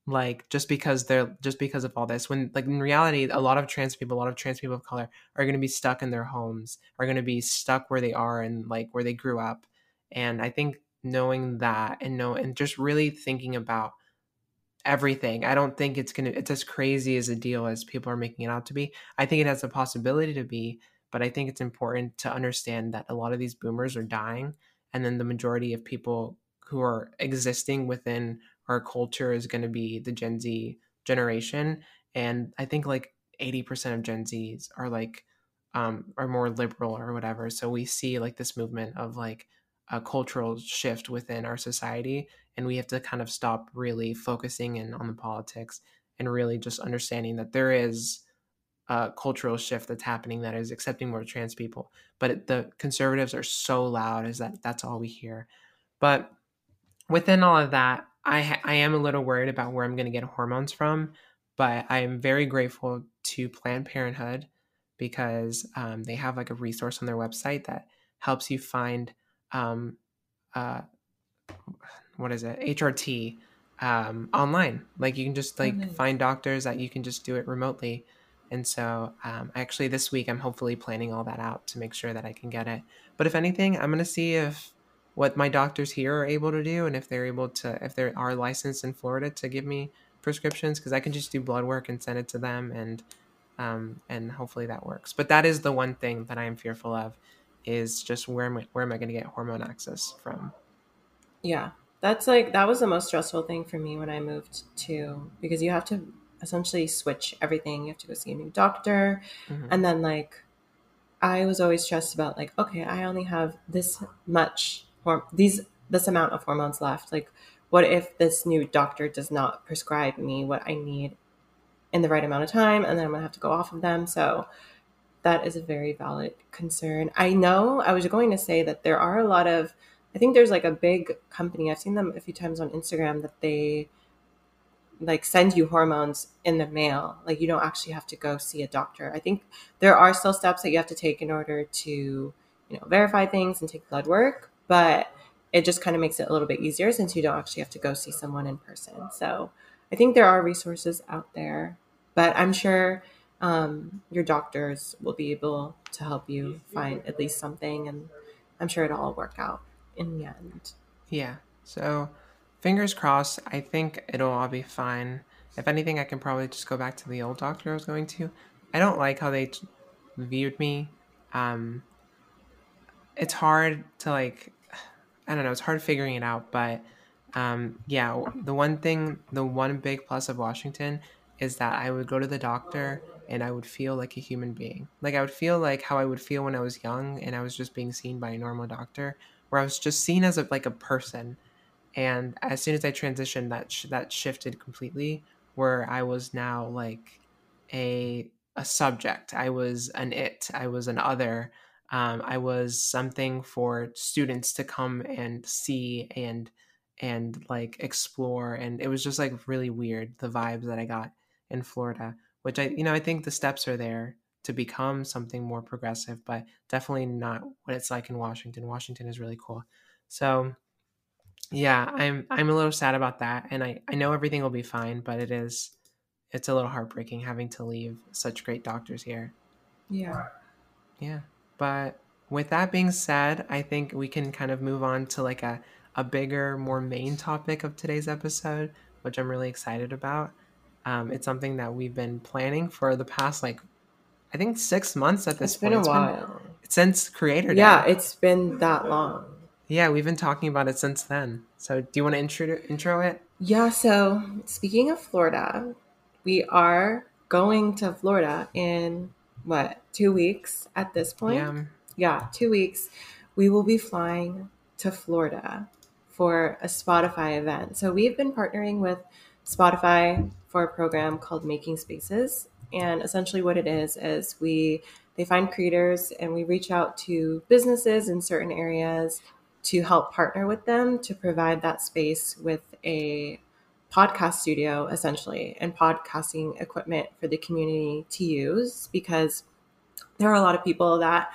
Like just because they're just because of all this when like in reality a lot of trans people a lot of trans people of color are going to be stuck in their homes are going to be stuck where they are and like where they grew up. And i think knowing that and know and just really thinking about everything i don't think it's gonna it's as crazy as a deal as people are making it out to be. I think it has a possibility to be but I think it's important to understand that a lot of these boomers are dying, and then the majority of people who are existing within our culture is going to be the Gen Z generation. And I think like 80% of Gen Zs are like, um, are more liberal or whatever. So we see like this movement of like a cultural shift within our society. And we have to kind of stop really focusing in on the politics and really just understanding that there is a cultural shift that's happening that is accepting more trans people. But the conservatives are so loud, is that that's all we hear. But within all of that, I ha- I am a little worried about where I'm going to get hormones from. But I am very grateful to Planned Parenthood because um, they have like a resource on their website that helps you find um, uh, what is it HRT um, online. Like you can just like
nice.
find doctors that you can just do it remotely. And so, um, actually, this week I'm hopefully planning all that out to make sure that I can get it. But if anything, I'm going to see if what my doctors here are able to do and if they're able to, if they are licensed in Florida to give me prescriptions, because I can just do blood work and send it to them, and um, and hopefully that works. But that is the one thing that I am fearful of, is just where am I, where am I going to get hormone access from?
Yeah, that's like that was the most stressful thing for me when I moved to because you have to essentially switch everything. You have to go see a new doctor,
Mhm.
and then like I was always stressed about like okay, I only have this much these this amount of hormones left. Like, what if this new doctor does not prescribe me what I need in the right amount of time, and then I'm gonna have to go off of them? So that is a very valid concern. I know I was going to say that there are a lot of, I think there's like a big company, I've seen them a few times on Instagram that they like send you hormones in the mail. Like you don't actually have to go see a doctor. I think there are still steps that you have to take in order to, you know, verify things and take blood work, but it just kind of makes it a little bit easier since you don't actually have to go see someone in person. So I think there are resources out there, but I'm sure um, your doctors will be able to help you find at least something, and I'm sure it'll all work out in the end.
Yeah. So fingers crossed. I think it'll all be fine. If anything, I can probably just go back to the old doctor I was going to. I don't like how they viewed me. Um, it's hard to like, I don't know. It's hard figuring it out, but um, yeah, the one thing, the one big plus of Washington is that I would go to the doctor and I would feel like a human being. Like I would feel like how I would feel when I was young and I was just being seen by a normal doctor, where I was just seen as a, like a person. And as soon as I transitioned, that sh- that shifted completely, where I was now like a a subject. I was an it. I was an other. Um, I was something for students to come and see and and like explore. And it was just like really weird the vibes that I got in Florida which I, you know, I think the steps are there to become something more progressive, but definitely not what it's like in Washington. Washington is really cool. So yeah, I'm I'm a little sad about that. And I, I know everything will be fine, but it is it's a little heartbreaking having to leave such great doctors here.
Yeah.
Yeah. But with that being said, I think we can kind of move on to like a, a bigger, more main topic of today's episode, which I'm really excited about. Um, it's something that we've been planning for the past like I think six months at this
it's
point.
Been a
it's
while.
been since Creator Day.
Yeah, it's been that long.
Yeah, we've been talking about it since then. So, do you want to intro intro it?
Yeah. So, speaking of Florida, we are going to Florida in what two weeks at this point?
Yeah.
Yeah, two weeks. We will be flying to Florida for a Spotify event. So we've been partnering with Spotify for a program called Making Spaces. And essentially, what it is is we they find creators and we reach out to businesses in certain areas to help partner with them to provide that space with a podcast studio essentially and podcasting equipment for the community to use because there are a lot of people that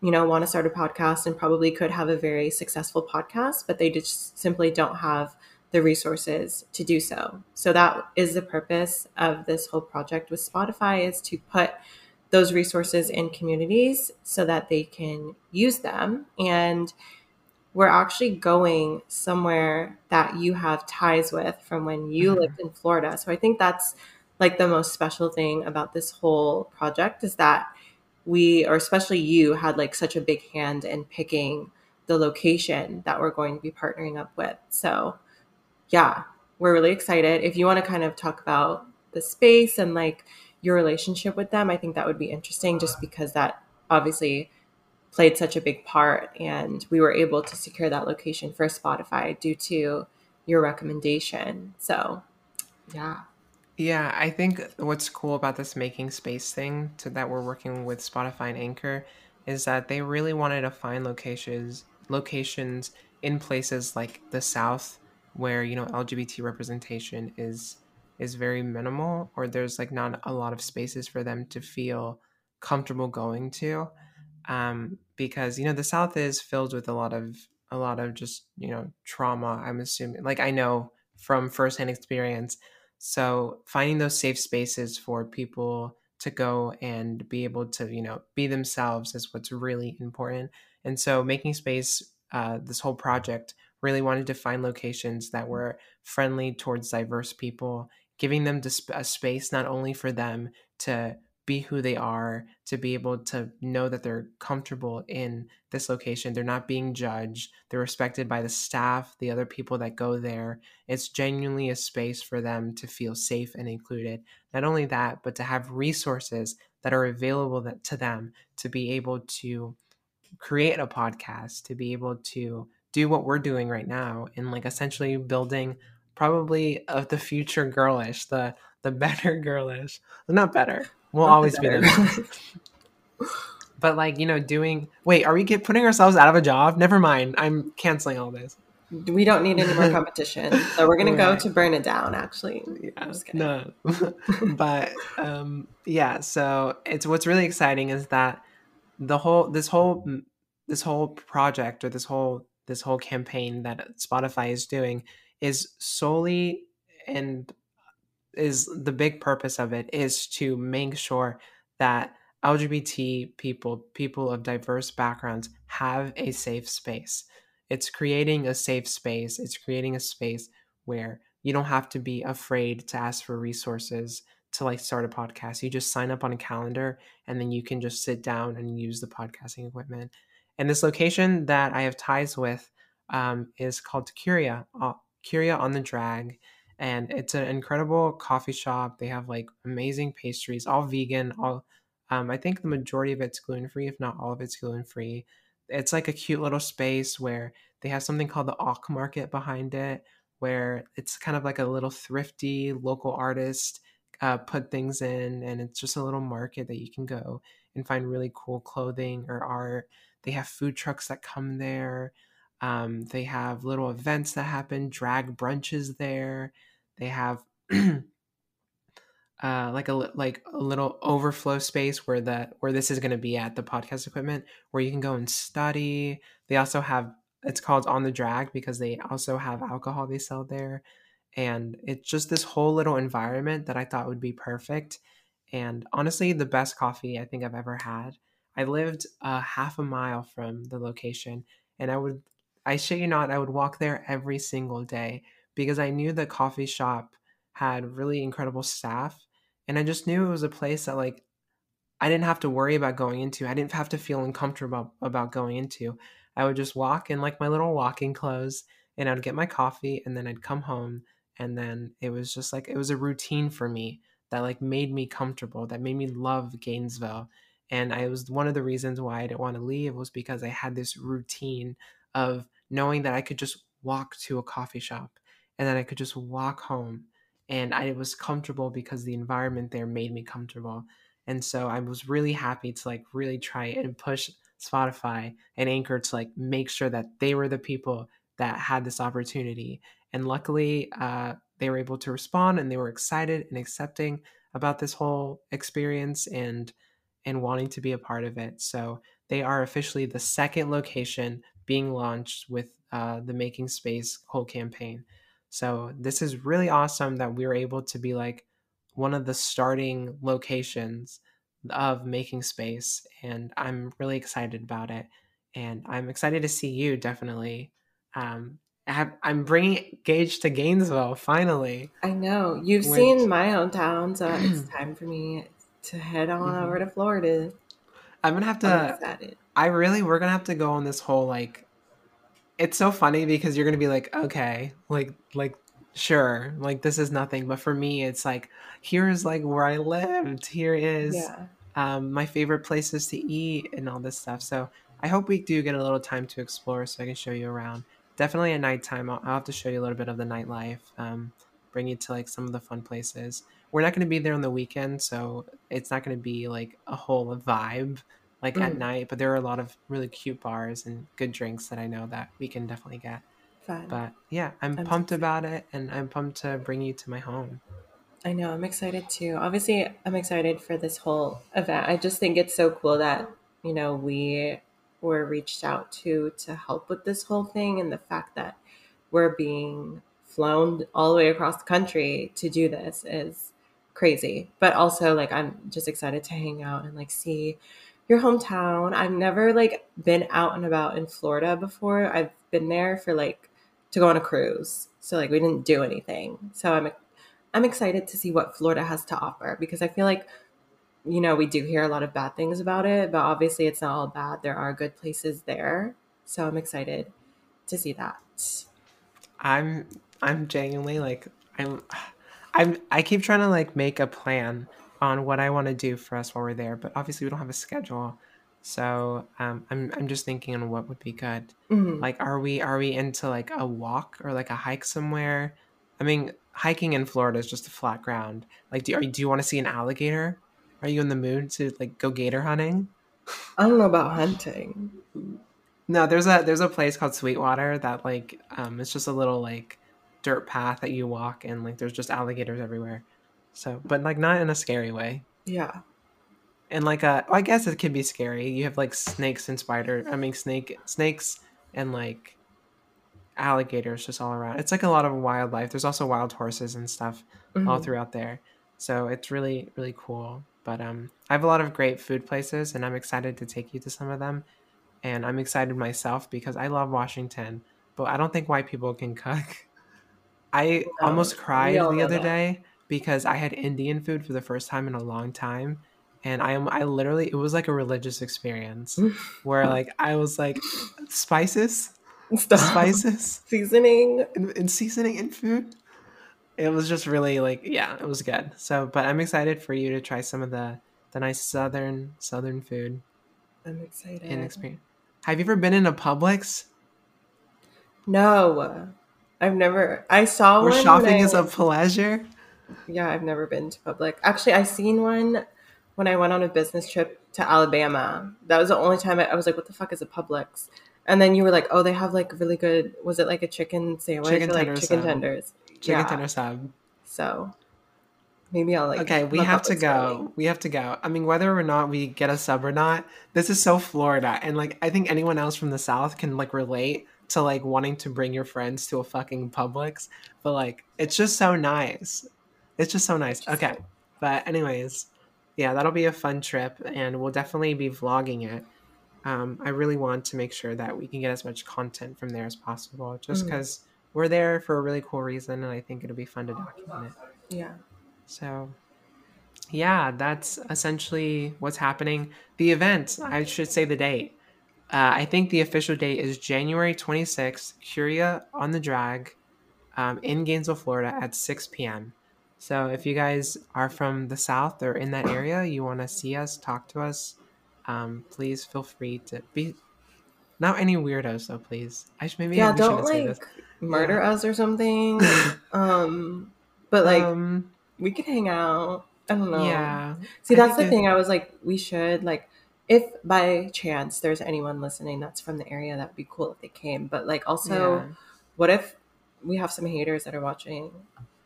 you know want to start a podcast and probably could have a very successful podcast but they just simply don't have the resources to do so. So that is the purpose of this whole project with Spotify is to put those resources in communities so that they can use them and we're actually going somewhere that you have ties with from when you mm-hmm. lived in Florida. So I think that's like the most special thing about this whole project is that we or especially you had like such a big hand in picking the location that we're going to be partnering up with. So yeah, we're really excited. If you want to kind of talk about the space and like your relationship with them, I think that would be interesting just because that obviously played such a big part and we were able to secure that location for Spotify due to your recommendation. So, yeah.
Yeah, I think what's cool about this making space thing to that we're working with Spotify and Anchor is that they really wanted to find locations locations in places like the South where you know lgbt representation is is very minimal or there's like not a lot of spaces for them to feel comfortable going to um, because you know the south is filled with a lot of a lot of just you know trauma i'm assuming like i know from firsthand experience so finding those safe spaces for people to go and be able to you know be themselves is what's really important. And so making space uh, this whole project really wanted to find locations that were friendly towards diverse people, giving them a space not only for them to be who they are, to be able to know that they're comfortable in this location. They're not being judged. They're respected by the staff, the other people that go there. It's genuinely a space for them to feel safe and included. Not only that, but to have resources that are available to them to be able to create a podcast, to be able to do what we're doing right now and like essentially building probably of the future girlish, the the better girl is. Not better. We'll not always be the But like, you know, doing wait, are we get, putting ourselves out of a job? Never mind. I'm canceling all this.
We don't need any more competition. so we're gonna right. go to burn it down actually. Yeah.
No. but um yeah, so it's what's really exciting is that the whole this whole this whole project or this whole this whole campaign that Spotify is doing is solely and is the big purpose of it is to make sure that LGBT people, people of diverse backgrounds, have a safe space. It's creating a safe space. It's creating a space where you don't have to be afraid to ask for resources to like start a podcast. You just sign up on a calendar and then you can just sit down and use the podcasting equipment. And this location that I have ties with um, is called Curia, uh, Curia on the Drag. And it's an incredible coffee shop. They have like amazing pastries, all vegan, all um, I think the majority of it's gluten free, if not all of it's gluten free. It's like a cute little space where they have something called the Auk Market behind it, where it's kind of like a little thrifty local artist uh, put things in, and it's just a little market that you can go and find really cool clothing or art. They have food trucks that come there. Um, they have little events that happen, drag brunches there. They have uh, like a like a little overflow space where the where this is going to be at the podcast equipment where you can go and study. They also have it's called on the drag because they also have alcohol they sell there and it's just this whole little environment that I thought would be perfect. And honestly, the best coffee I think I've ever had. I lived uh, half a mile from the location, and I would, I shit you not, I would walk there every single day because I knew the coffee shop had really incredible staff, and I just knew it was a place that like I didn't have to worry about going into. I didn't have to feel uncomfortable about going into. I would just walk in like my little walking clothes, and I'd get my coffee, and then I'd come home and then it was just like it was a routine for me that like made me comfortable that made me love gainesville and i was one of the reasons why i didn't want to leave was because i had this routine of knowing that i could just walk to a coffee shop and then i could just walk home and i was comfortable because the environment there made me comfortable and so i was really happy to like really try and push spotify and anchor to like make sure that they were the people that had this opportunity and luckily, uh, they were able to respond and they were excited and accepting about this whole experience and and wanting to be a part of it. So they are officially the second location being launched with uh, the Making Space whole campaign. So this is really awesome that we were able to be like one of the starting locations of Making Space, and I'm really excited about it. And I'm excited to see you definitely um, have, I'm bringing Gage to Gainesville finally.
I know you've Which... seen my hometown, so it's time for me to head on mm-hmm. over to Florida.
I'm gonna have to. I really, we're gonna have to go on this whole like. It's so funny because you're gonna be like, okay, like, like, sure, like this is nothing, but for me, it's like, here's like where I lived. Here is yeah. um, my favorite places to eat and all this stuff. So I hope we do get a little time to explore, so I can show you around definitely at nighttime. I'll, I'll have to show you a little bit of the nightlife. Um, bring you to like some of the fun places. We're not going to be there on the weekend, so it's not going to be like a whole vibe like mm. at night. But there are a lot of really cute bars and good drinks that I know that we can definitely get. Fun. But yeah, I'm, I'm pumped so about it, and I'm pumped to bring you to my home.
I know, I'm excited too. Obviously, I'm excited for this whole event. I just think it's so cool that you know we were reached out to to help with this whole thing and the fact that we're being flown all the way across the country to do this is crazy but also like i'm just excited to hang out and like see your hometown i've never like been out and about in florida before i've been there for like to go on a cruise so like we didn't do anything so i'm i'm excited to see what florida has to offer because i feel like you know, we do hear a lot of bad things about it, but obviously it's not all bad. There are good places there. So I'm excited to see that.
I'm I'm genuinely like I'm I'm I keep trying to like make a plan on what I want to do for us while we're there, but obviously we don't have a schedule. So um, I'm I'm just thinking on what would be good.
Mhm.
Like, are we are we into like a walk or like a hike somewhere? I mean, hiking in Florida is just a flat ground. Like, do are, do you want to see an alligator? Are you in the mood to like go gator hunting?
I don't know about hunting.
No, there's a there's a place called Sweetwater that like um it's just a little like dirt path that you walk and like there's just alligators everywhere. So, but like not in a scary way.
Yeah.
And like uh I guess it can be scary. You have like snakes and spider I mean snake snakes and like alligators just all around. It's like a lot of wildlife. There's also wild horses and stuff all
Mhm.
throughout there. So it's really really cool. But um I have a lot of great food places and I'm excited to take you to some of them. And I'm excited myself because I love Washington, but I don't think white people can cook. I almost cried the other
that.
day because I had Indian food for the first time in a long time. And I am I literally it was like a religious experience where like I was like spices,
Stop.
spices
Seasoning.
and, and seasoning in food. It was just really like yeah, it was good. So, but I'm excited for you to try some of the the nice southern southern food
I'm excited.
and experience. Have you ever been in a Publix
No. I've never I saw
where shopping
I
is a pleasure?
Yeah, I've never been to Publix. Actually, I seen one when I went on a business trip to Alabama. That was the only time I, I was like, "What the fuck is a Publix?" And then you were like, "Oh, they have like really good. Was it like a chicken sandwich
Chicken
or like
tender
chicken
sub.
tenders?"
Chicken
yeah.
tender sub.
Uh, so maybe I'll like.
Okay, we have to go.
going.
We have to go. I mean, whether or not we get a sub or not, this is so Florida, and like I think anyone else from the South can like relate to like wanting to bring your friends to a fucking Publix, but like it's just so nice. It's just so nice. Okay, but anyways, yeah, that'll be a fun trip, and we'll definitely be vlogging it. Um, I really want to make sure that we can get as much content from there as possible, just because we're there for a really cool reason, and I think it'll be fun to document it.
Yeah.
So, yeah, that's essentially what's happening. The event, I should say the date. Uh, I think the official date is January 26th, Curia on the Drag um, in Gainesville, Florida at 6 p.m. So, if you guys are from the South or in that area, you want to see us, talk to us, um, please feel free to be. Not any weirdos, though, please. I should maybe
yeah, don't like murder us or something. um, but like
um,
we could hang out. I don't know.
yeah,
See, that's the thing. I was like, we should like, if by chance there's anyone listening that's from the area, that'd be cool if they came. But like, also,
yeah.
what if we have some haters that are watching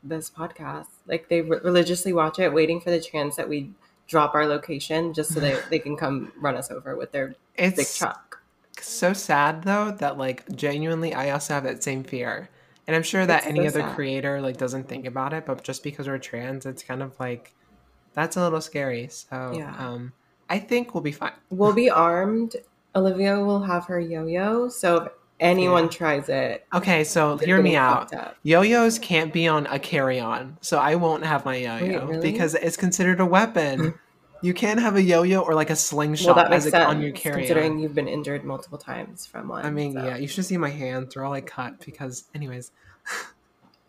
this podcast? Like, they re- religiously watch it, waiting for the chance that we drop our location just so they they can come run us over with their big
it's
truck.
so sad though that like genuinely I also have that same fear. And I'm sure that
It's
any
so
other
sad.
creator like doesn't think about it, but just because we're trans, it's kind of like that's a little scary. So
Yeah.
um I think we'll be fine.
We'll be armed. Olivia will have her yo-yo, so anyone tries it,
Okay, so hear me out. Yo-yos can't be on a carry-on, so I won't have my yo-yo
Wait, really?
because it's considered a weapon. you can't have a yo-yo or like a slingshot
Well, that makes
as
sense
a, on your carry-on.
considering you've been injured multiple times from one.
I mean,
so
yeah, you should see my hands; they're all like cut because, anyways.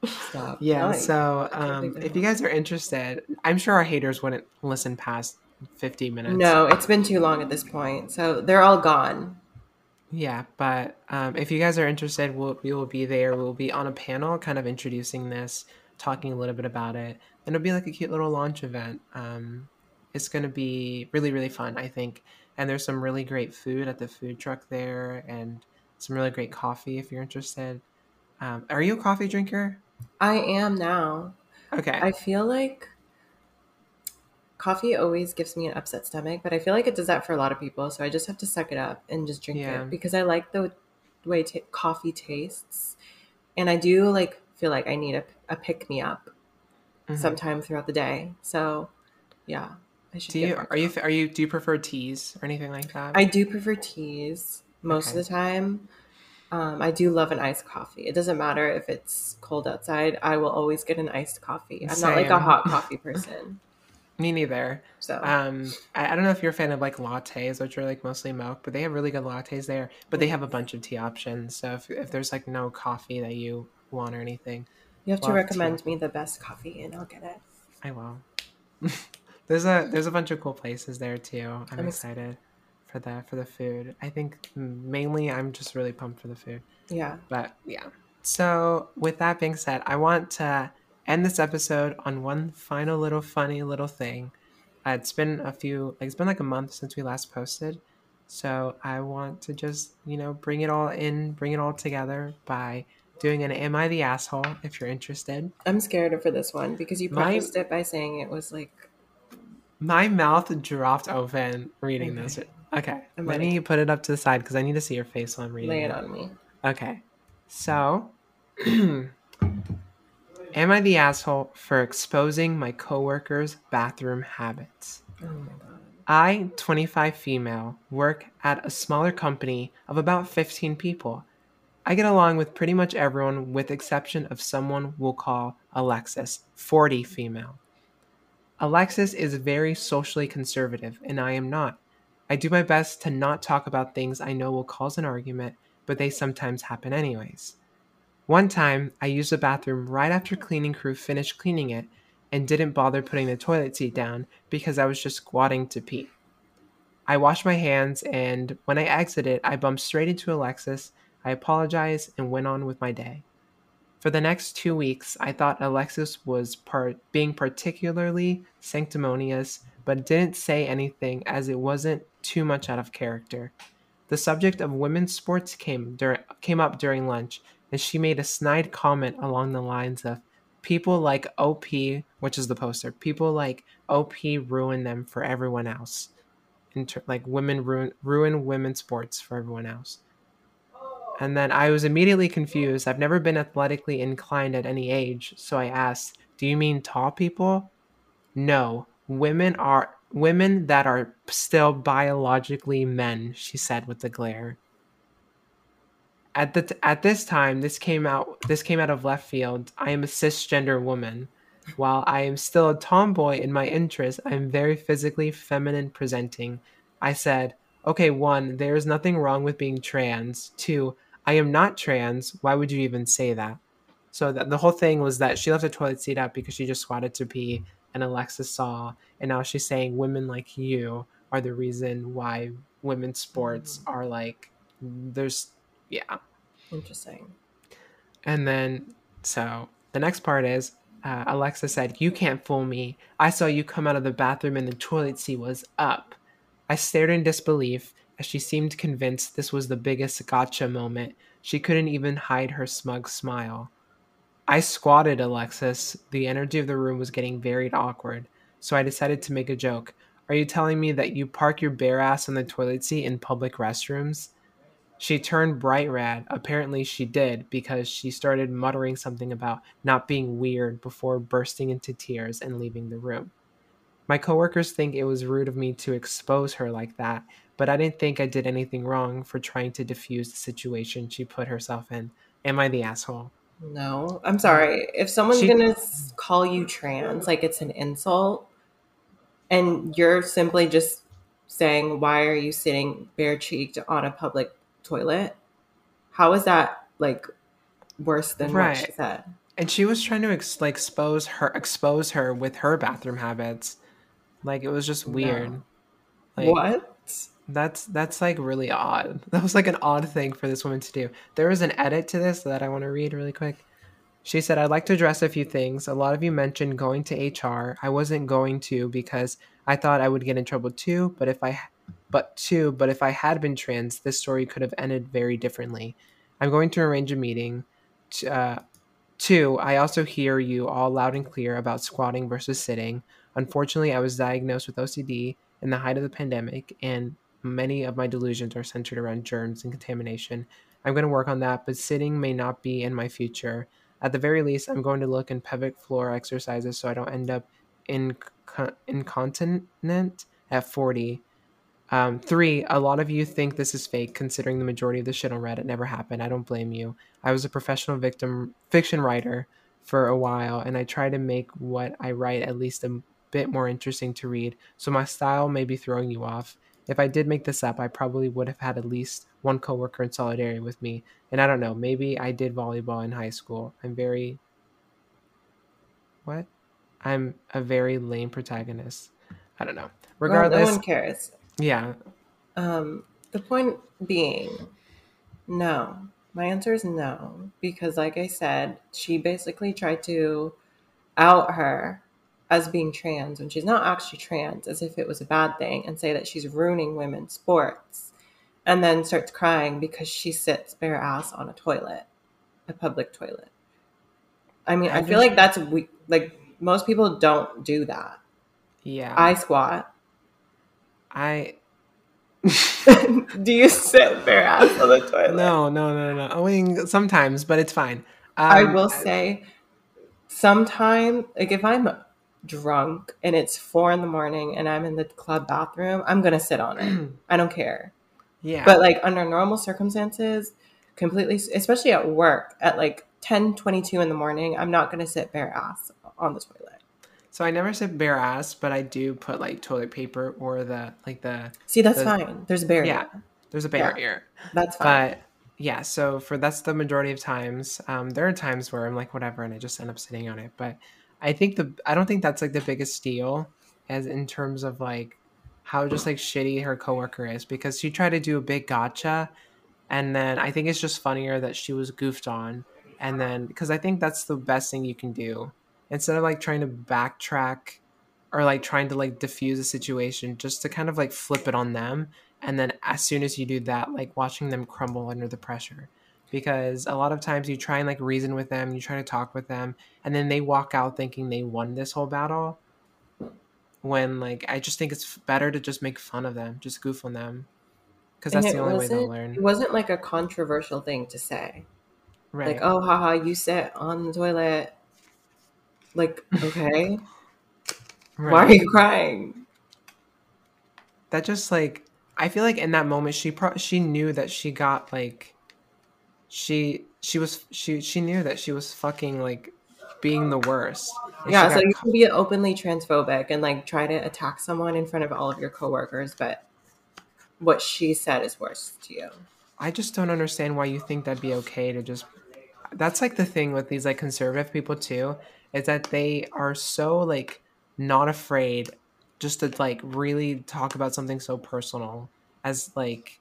stop.
Yeah,
Nice.
so
can't
um, if you guys are interested, I'm sure our haters wouldn't listen past 50 minutes.
No, it's been too long at this point, so they're all gone.
Yeah, but um, if you guys are interested, we'll, we will be there. We'll be on a panel kind of introducing this, talking a little bit about it. And it'll be like a cute little launch event. Um, it's going to be really, really fun, I think. And there's some really great food at the food truck there and some really great coffee if you're interested. Um, are you a coffee drinker?
I am now.
Okay.
I feel like coffee always gives me an upset stomach, but I feel like it does that for a lot of people. So I just have to suck it up and just drink
Yeah.
it because I like the way ta coffee tastes, and I do like feel like I need a, a pick me up
Mhm.
sometime throughout the day. So yeah, I should.
Do you are you are you do you prefer teas or anything like that?
I do prefer teas most
Okay.
of the time. Um, I do love an iced coffee. It doesn't matter if it's cold outside. I will always get an iced coffee. I'm not like a hot coffee person.
Me neither.
So
Um, I, I don't know if you're a fan of like lattes, which are like mostly milk, but they have really good lattes there. But they have a bunch of tea options. So if, if there's like no coffee that you want or anything,
you have to
love tea.
recommend me the best coffee, and I'll get it.
I will. there's a there's a bunch of cool places there too. I'm,
I'm ex-
excited for the for the food. I think mainly I'm just really pumped for the food.
Yeah.
But yeah. So with that being said, I want to end this episode on one final little funny little thing. Uh, it's been a few like it's been like a month since we last posted. So I want to just, you know, bring it all in, bring it all together by doing an Am I the Asshole if you're interested.
I'm scared for this one because you
My-
it by saying it was like
My mouth dropped open reading this. Okay.
I'm
Let
ready.
me put it up to the side because I need to see your face while I'm reading
lay
it.
it on me.
Okay. So, am I the asshole for exposing my coworkers' bathroom habits?
Oh my god.
I, 25 female, work at a smaller company of about 15 people. I get along with pretty much everyone with exception of someone we'll call Alexis, 40 female. Alexis is very socially conservative and I am not. I do my best to not talk about things I know will cause an argument, but they sometimes happen anyways. One time, I used the bathroom right after cleaning crew finished cleaning it and didn't bother putting the toilet seat down because I was just squatting to pee. I washed my hands and when I exited, I bumped straight into Alexis. I apologized and went on with my day. For the next two weeks, I thought Alexis was part being particularly sanctimonious, but didn't say anything as it wasn't too much out of character. The subject of women's sports came dur- came up during lunch, and she made a snide comment along the lines of, "People like OP, which is the poster. People like OP ruin them for everyone else. Ter- like women ruin ruin women's sports for everyone else." And then I was immediately confused. I've never been athletically inclined at any age, so I asked, "Do you mean tall people?" No, women are women that are still biologically men, she said with a glare. At the t- at this time, this came out this came out of left field. I am a cisgender woman. While I am still a tomboy in my interests, I am very physically feminine presenting. I said, "Okay, one, there is nothing wrong with being trans. Two, I am not trans. Why would you even say that?" So that the whole thing was that she left the toilet seat up because she just squatted to pee, and Alexa saw, and now she's saying women like you are the reason why women's sports are like there's yeah.
Interesting.
And then, so the next part is uh, Alexa said, You can't fool me. I saw you come out of the bathroom and the toilet seat was up. I stared in disbelief as she seemed convinced this was the biggest gotcha moment. She couldn't even hide her smug smile. I squatted, Alexis. The energy of the room was getting very awkward, so I decided to make a joke. Are you telling me that you park your bare ass on the toilet seat in public restrooms? She turned bright red. Apparently, she did because she started muttering something about not being weird before bursting into tears and leaving the room. My coworkers think it was rude of me to expose her like that, but I didn't think I did anything wrong for trying to diffuse the situation she put herself in. Am I the asshole?
No, I'm sorry. If someone's
She-
gonna call you trans, like it's an insult, and you're simply just saying, "Why are you sitting bare cheeked on a public toilet?" How is that like worse than what she said?
And she was trying to ex- like expose her expose her with her bathroom habits. Like it was just weird. Like,
what?
That's that's like really odd. That was like an odd thing for this woman to do. There was an edit to this that I want to read really quick. She said, I'd like to address a few things. A lot of you mentioned going to HR. I wasn't going to because I thought I would get in trouble too, but if I but two, but if I had been trans, this story could have ended very differently. I'm going to arrange a meeting. T- Uh, two, I also hear you all loud and clear about squatting versus sitting. Unfortunately, I was diagnosed with OCD in the height of the pandemic, and many of my delusions are centered around germs and contamination. I'm going to work on that, but sitting may not be in my future. At the very least, I'm going to look in pelvic floor exercises so I don't end up in incontinent at 40. Um, three, a lot of you think this is fake, considering the majority of the shit on Reddit never happened. I don't blame you. I was a professional victim fiction writer for a while, and I try to make what I write at least a bit more interesting to read. So my style may be throwing you off. If I did make this up, I probably would have had at least one coworker in solidarity with me. And I don't know, maybe I did volleyball in high school. I'm very what? I'm a very lame protagonist. I don't know.
Well,
Regardless,
no one cares.
Yeah.
Um, the point being, no. My answer is no, because like I said, she basically tried to out her as being trans when she's not actually trans, as if it was a bad thing, and say that she's ruining women's sports, and then starts crying because she sits bare ass on a toilet, a public toilet. I mean, I,
I
feel like that's we like most people don't do that.
Yeah.
I squat.
I
do you sit bare ass on the toilet?
no, no, no, no. I mean, sometimes, but it's fine. Um,
I will say, sometime like if I'm drunk and it's four in the morning and I'm in the club bathroom, I'm gonna sit on it. I don't care.
Yeah.
But like under normal circumstances, completely, especially at work at like 10, 22 in the morning, I'm not gonna sit bare ass on the toilet.
So I never sit bare ass, but I do put like toilet paper or the like the
See, that's
The-
fine. There's a barrier.
yeah. There's a barrier.
That's fine.
But yeah, so for that's the majority of times. Um, there are times where I'm like whatever, and I just end up sitting on it. But I think the I don't think that's like the biggest deal, as in terms of like how just like shitty her coworker is because she tried to do a big gotcha, and then I think it's just funnier that she was goofed on, and then because I think that's the best thing you can do instead of like trying to backtrack or like trying to like diffuse a situation, just to kind of like flip it on them and then as soon as you do that like watching them crumble under the pressure because a lot of times you try and like reason with them you try to talk with them and then they walk out thinking they won this whole battle when like i just think it's better to just make fun of them just goof on them because that's the only way they'll learn
It wasn't like a controversial thing to say.
right
Like, oh, haha, you sit on the toilet. Like, okay,
right.
why are you crying?
that just like i feel like in that moment she pro- she knew that she got like she she was she she knew that she was fucking like being the worst And
Yeah, so
got
you can be openly transphobic and like try to attack someone in front of all of your coworkers, but what she said is worse to you.
I just don't understand why you think that'd be okay to just. That's like the thing with these like conservative people too, is that they are so like not afraid just to like really talk about something so personal as like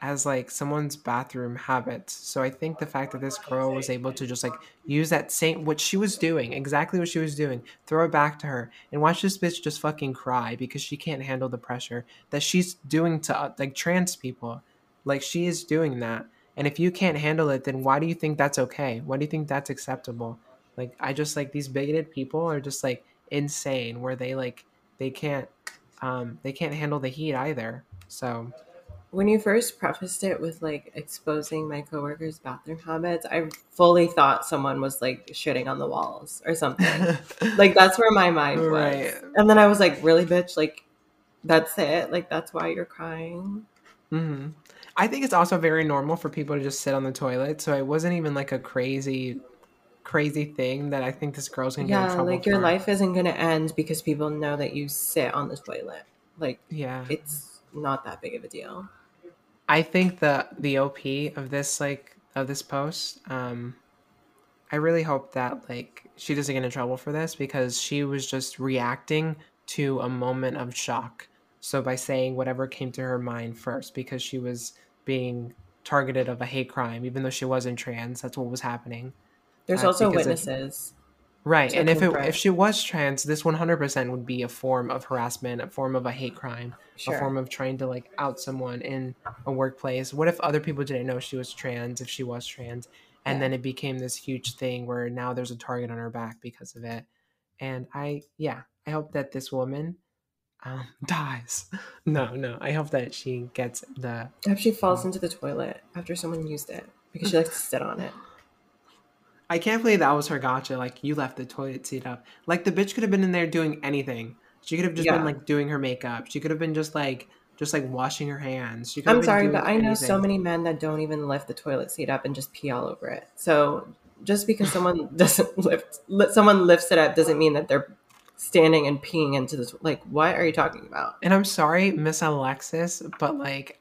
as like someone's bathroom habits. So I think the fact that this girl was able to just like use that same what she was doing, exactly what she was doing, throw it back to her and watch this bitch just fucking cry because she can't handle the pressure that she's doing to uh, like trans people. Like she is doing that. And if you can't handle it, then why do you think that's okay? Why do you think that's acceptable? Like I just like these bigoted people are just like insane where they like they can't um they can't handle the heat either. So
When you first prefaced it with like exposing my coworkers' bathroom habits, I fully thought someone was like shitting on the walls or something. like that's where my mind was.
Right.
And then I was like, really, bitch? Like, that's it? Like, that's why you're crying?
Mm-hmm. I think it's also very normal for people to just sit on the toilet. So it wasn't even like a crazy, crazy thing that I think this girl's gonna get in
Yeah,
trouble
like your
for.
life isn't to end because people know that you sit on the toilet. Like,
Yeah,
it's not that big of a deal.
I think the the op of this like of this post. Um, I really hope that like she doesn't get in trouble for this because she was just reacting to a moment of shock. So by saying whatever came to her mind first, because she was being targeted of a hate crime, even though she wasn't trans, that's what was happening.
There's
Uh,
also
it-
witnesses.
Right, and if it if she was trans, this one hundred percent would be a form of harassment, a form of a hate crime,
Sure.
a form of trying to like out someone in a workplace. What if other people didn't know she was trans? If she was trans, and
Yeah.
then it became this huge thing where now there's a target on her back because of it. And I, yeah, I hope that this woman um, dies. No, no, I hope that she gets the
I hope she falls into the toilet after someone used it because she likes to sit on it.
I can't believe that was her gotcha. Like you left the toilet seat up. Like the bitch could have been in there doing anything. She could have just
Yeah.
been like doing her makeup. She could have been just like just like washing her hands. She could
I'm
been
sorry, but I know so many men that don't even lift the toilet seat up and just pee all over it. So just because someone doesn't lift, li- someone lifts it up doesn't mean that they're standing and peeing into the like. What are you talking about?
And I'm sorry, Miss Alexis, but like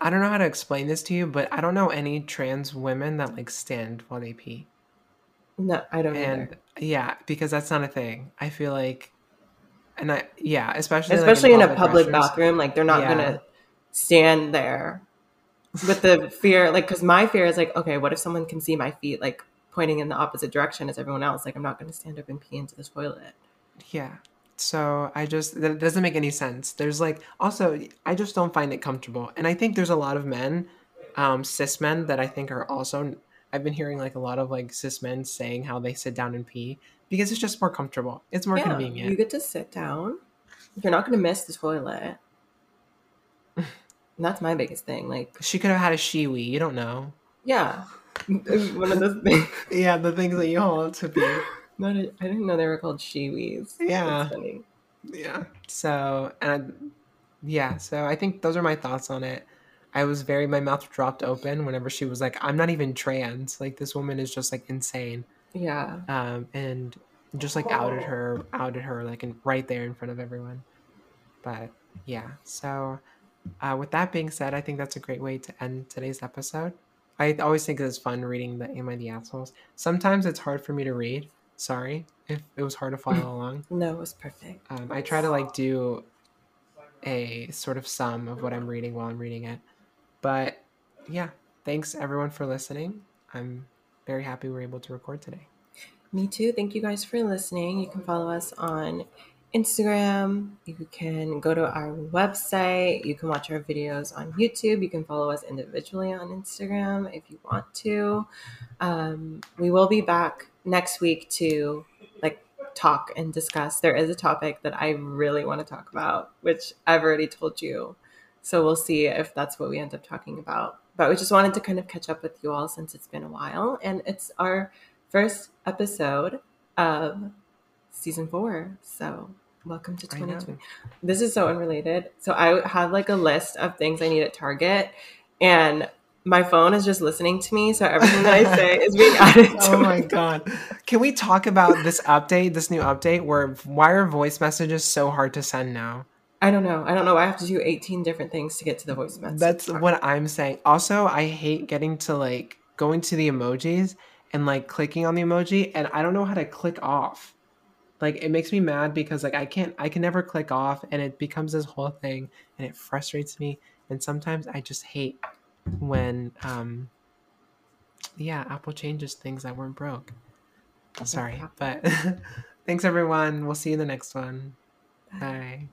I don't know how to explain this to you, but I don't know any trans women that like stand while they pee.
No, I don't
And
either.
yeah, because that's not a thing. I feel like and I yeah, especially like,
Especially in a
public restrooms.
bathroom, like they're not
Yeah.
gonna stand there with the fear, like, because my fear is like, okay, what if someone can see my feet, like, pointing in the opposite direction as everyone else? Like, I'm not going to stand up and pee into the toilet.
Yeah. So I just that doesn't make any sense. There's like also I just don't find it comfortable, and I think there's a lot of men, um, cis men that I think are also. I've been hearing like a lot of like cis men saying how they sit down and pee because it's just more comfortable. It's more
Yeah,
convenient.
you get to sit down. You're not going to miss the toilet. That's my biggest thing. Like,
She could have had a Shewee. You don't know.
yeah, one of those things.
Yeah, the things that you hold to pee.
Not a, I didn't know they were called Shewees.
Yeah.
Funny.
Yeah. So and I, yeah, so I think those are my thoughts on it. I was very my mouth dropped open whenever she was like, "I'm not even trans. Like this woman is just like insane."
Yeah.
Um, and just like outed her, outed her like in, right there in front of everyone. But yeah, so uh, with that being said, I think that's a great way to end today's episode. I always think it's fun reading the Am I the Assholes. Sometimes it's hard for me to read. Sorry if it was hard to follow along.
No, it was perfect.
Um, I try to like do a sort of sum of what I'm reading while I'm reading it. But yeah, thanks everyone for listening. I'm very happy we are able to record today.
Me too. Thank you guys for listening. You can follow us on Instagram. You can go to our website. You can watch our videos on YouTube. You can follow us individually on Instagram if you want to. Um, we will be back next week to like talk and discuss. There is a topic that I really want to talk about, which I've already told you. So we'll see if that's what we end up talking about. But we just wanted to kind of catch up with you all since it's been a while. And it's our first episode of season four. So welcome to 2020. This is so unrelated. So I have like a list of things I need at Target, and my phone is just listening to me. So everything that I say is being added oh to
Oh my god. Can we talk about this update, this new update where why are voice messages so hard to send now?
I don't know. I don't know. I have to do 18 different things to get to the voice message.
That's what I'm saying. Also, I hate getting to like going to the emojis and like clicking on the emoji and I don't know how to click off. Like it makes me mad because like I can't I can never click off and it becomes this whole thing and it frustrates me and sometimes I just hate when um yeah, Apple changes things that weren't broke. Sorry, but thanks everyone. We'll see you in the next one. Bye.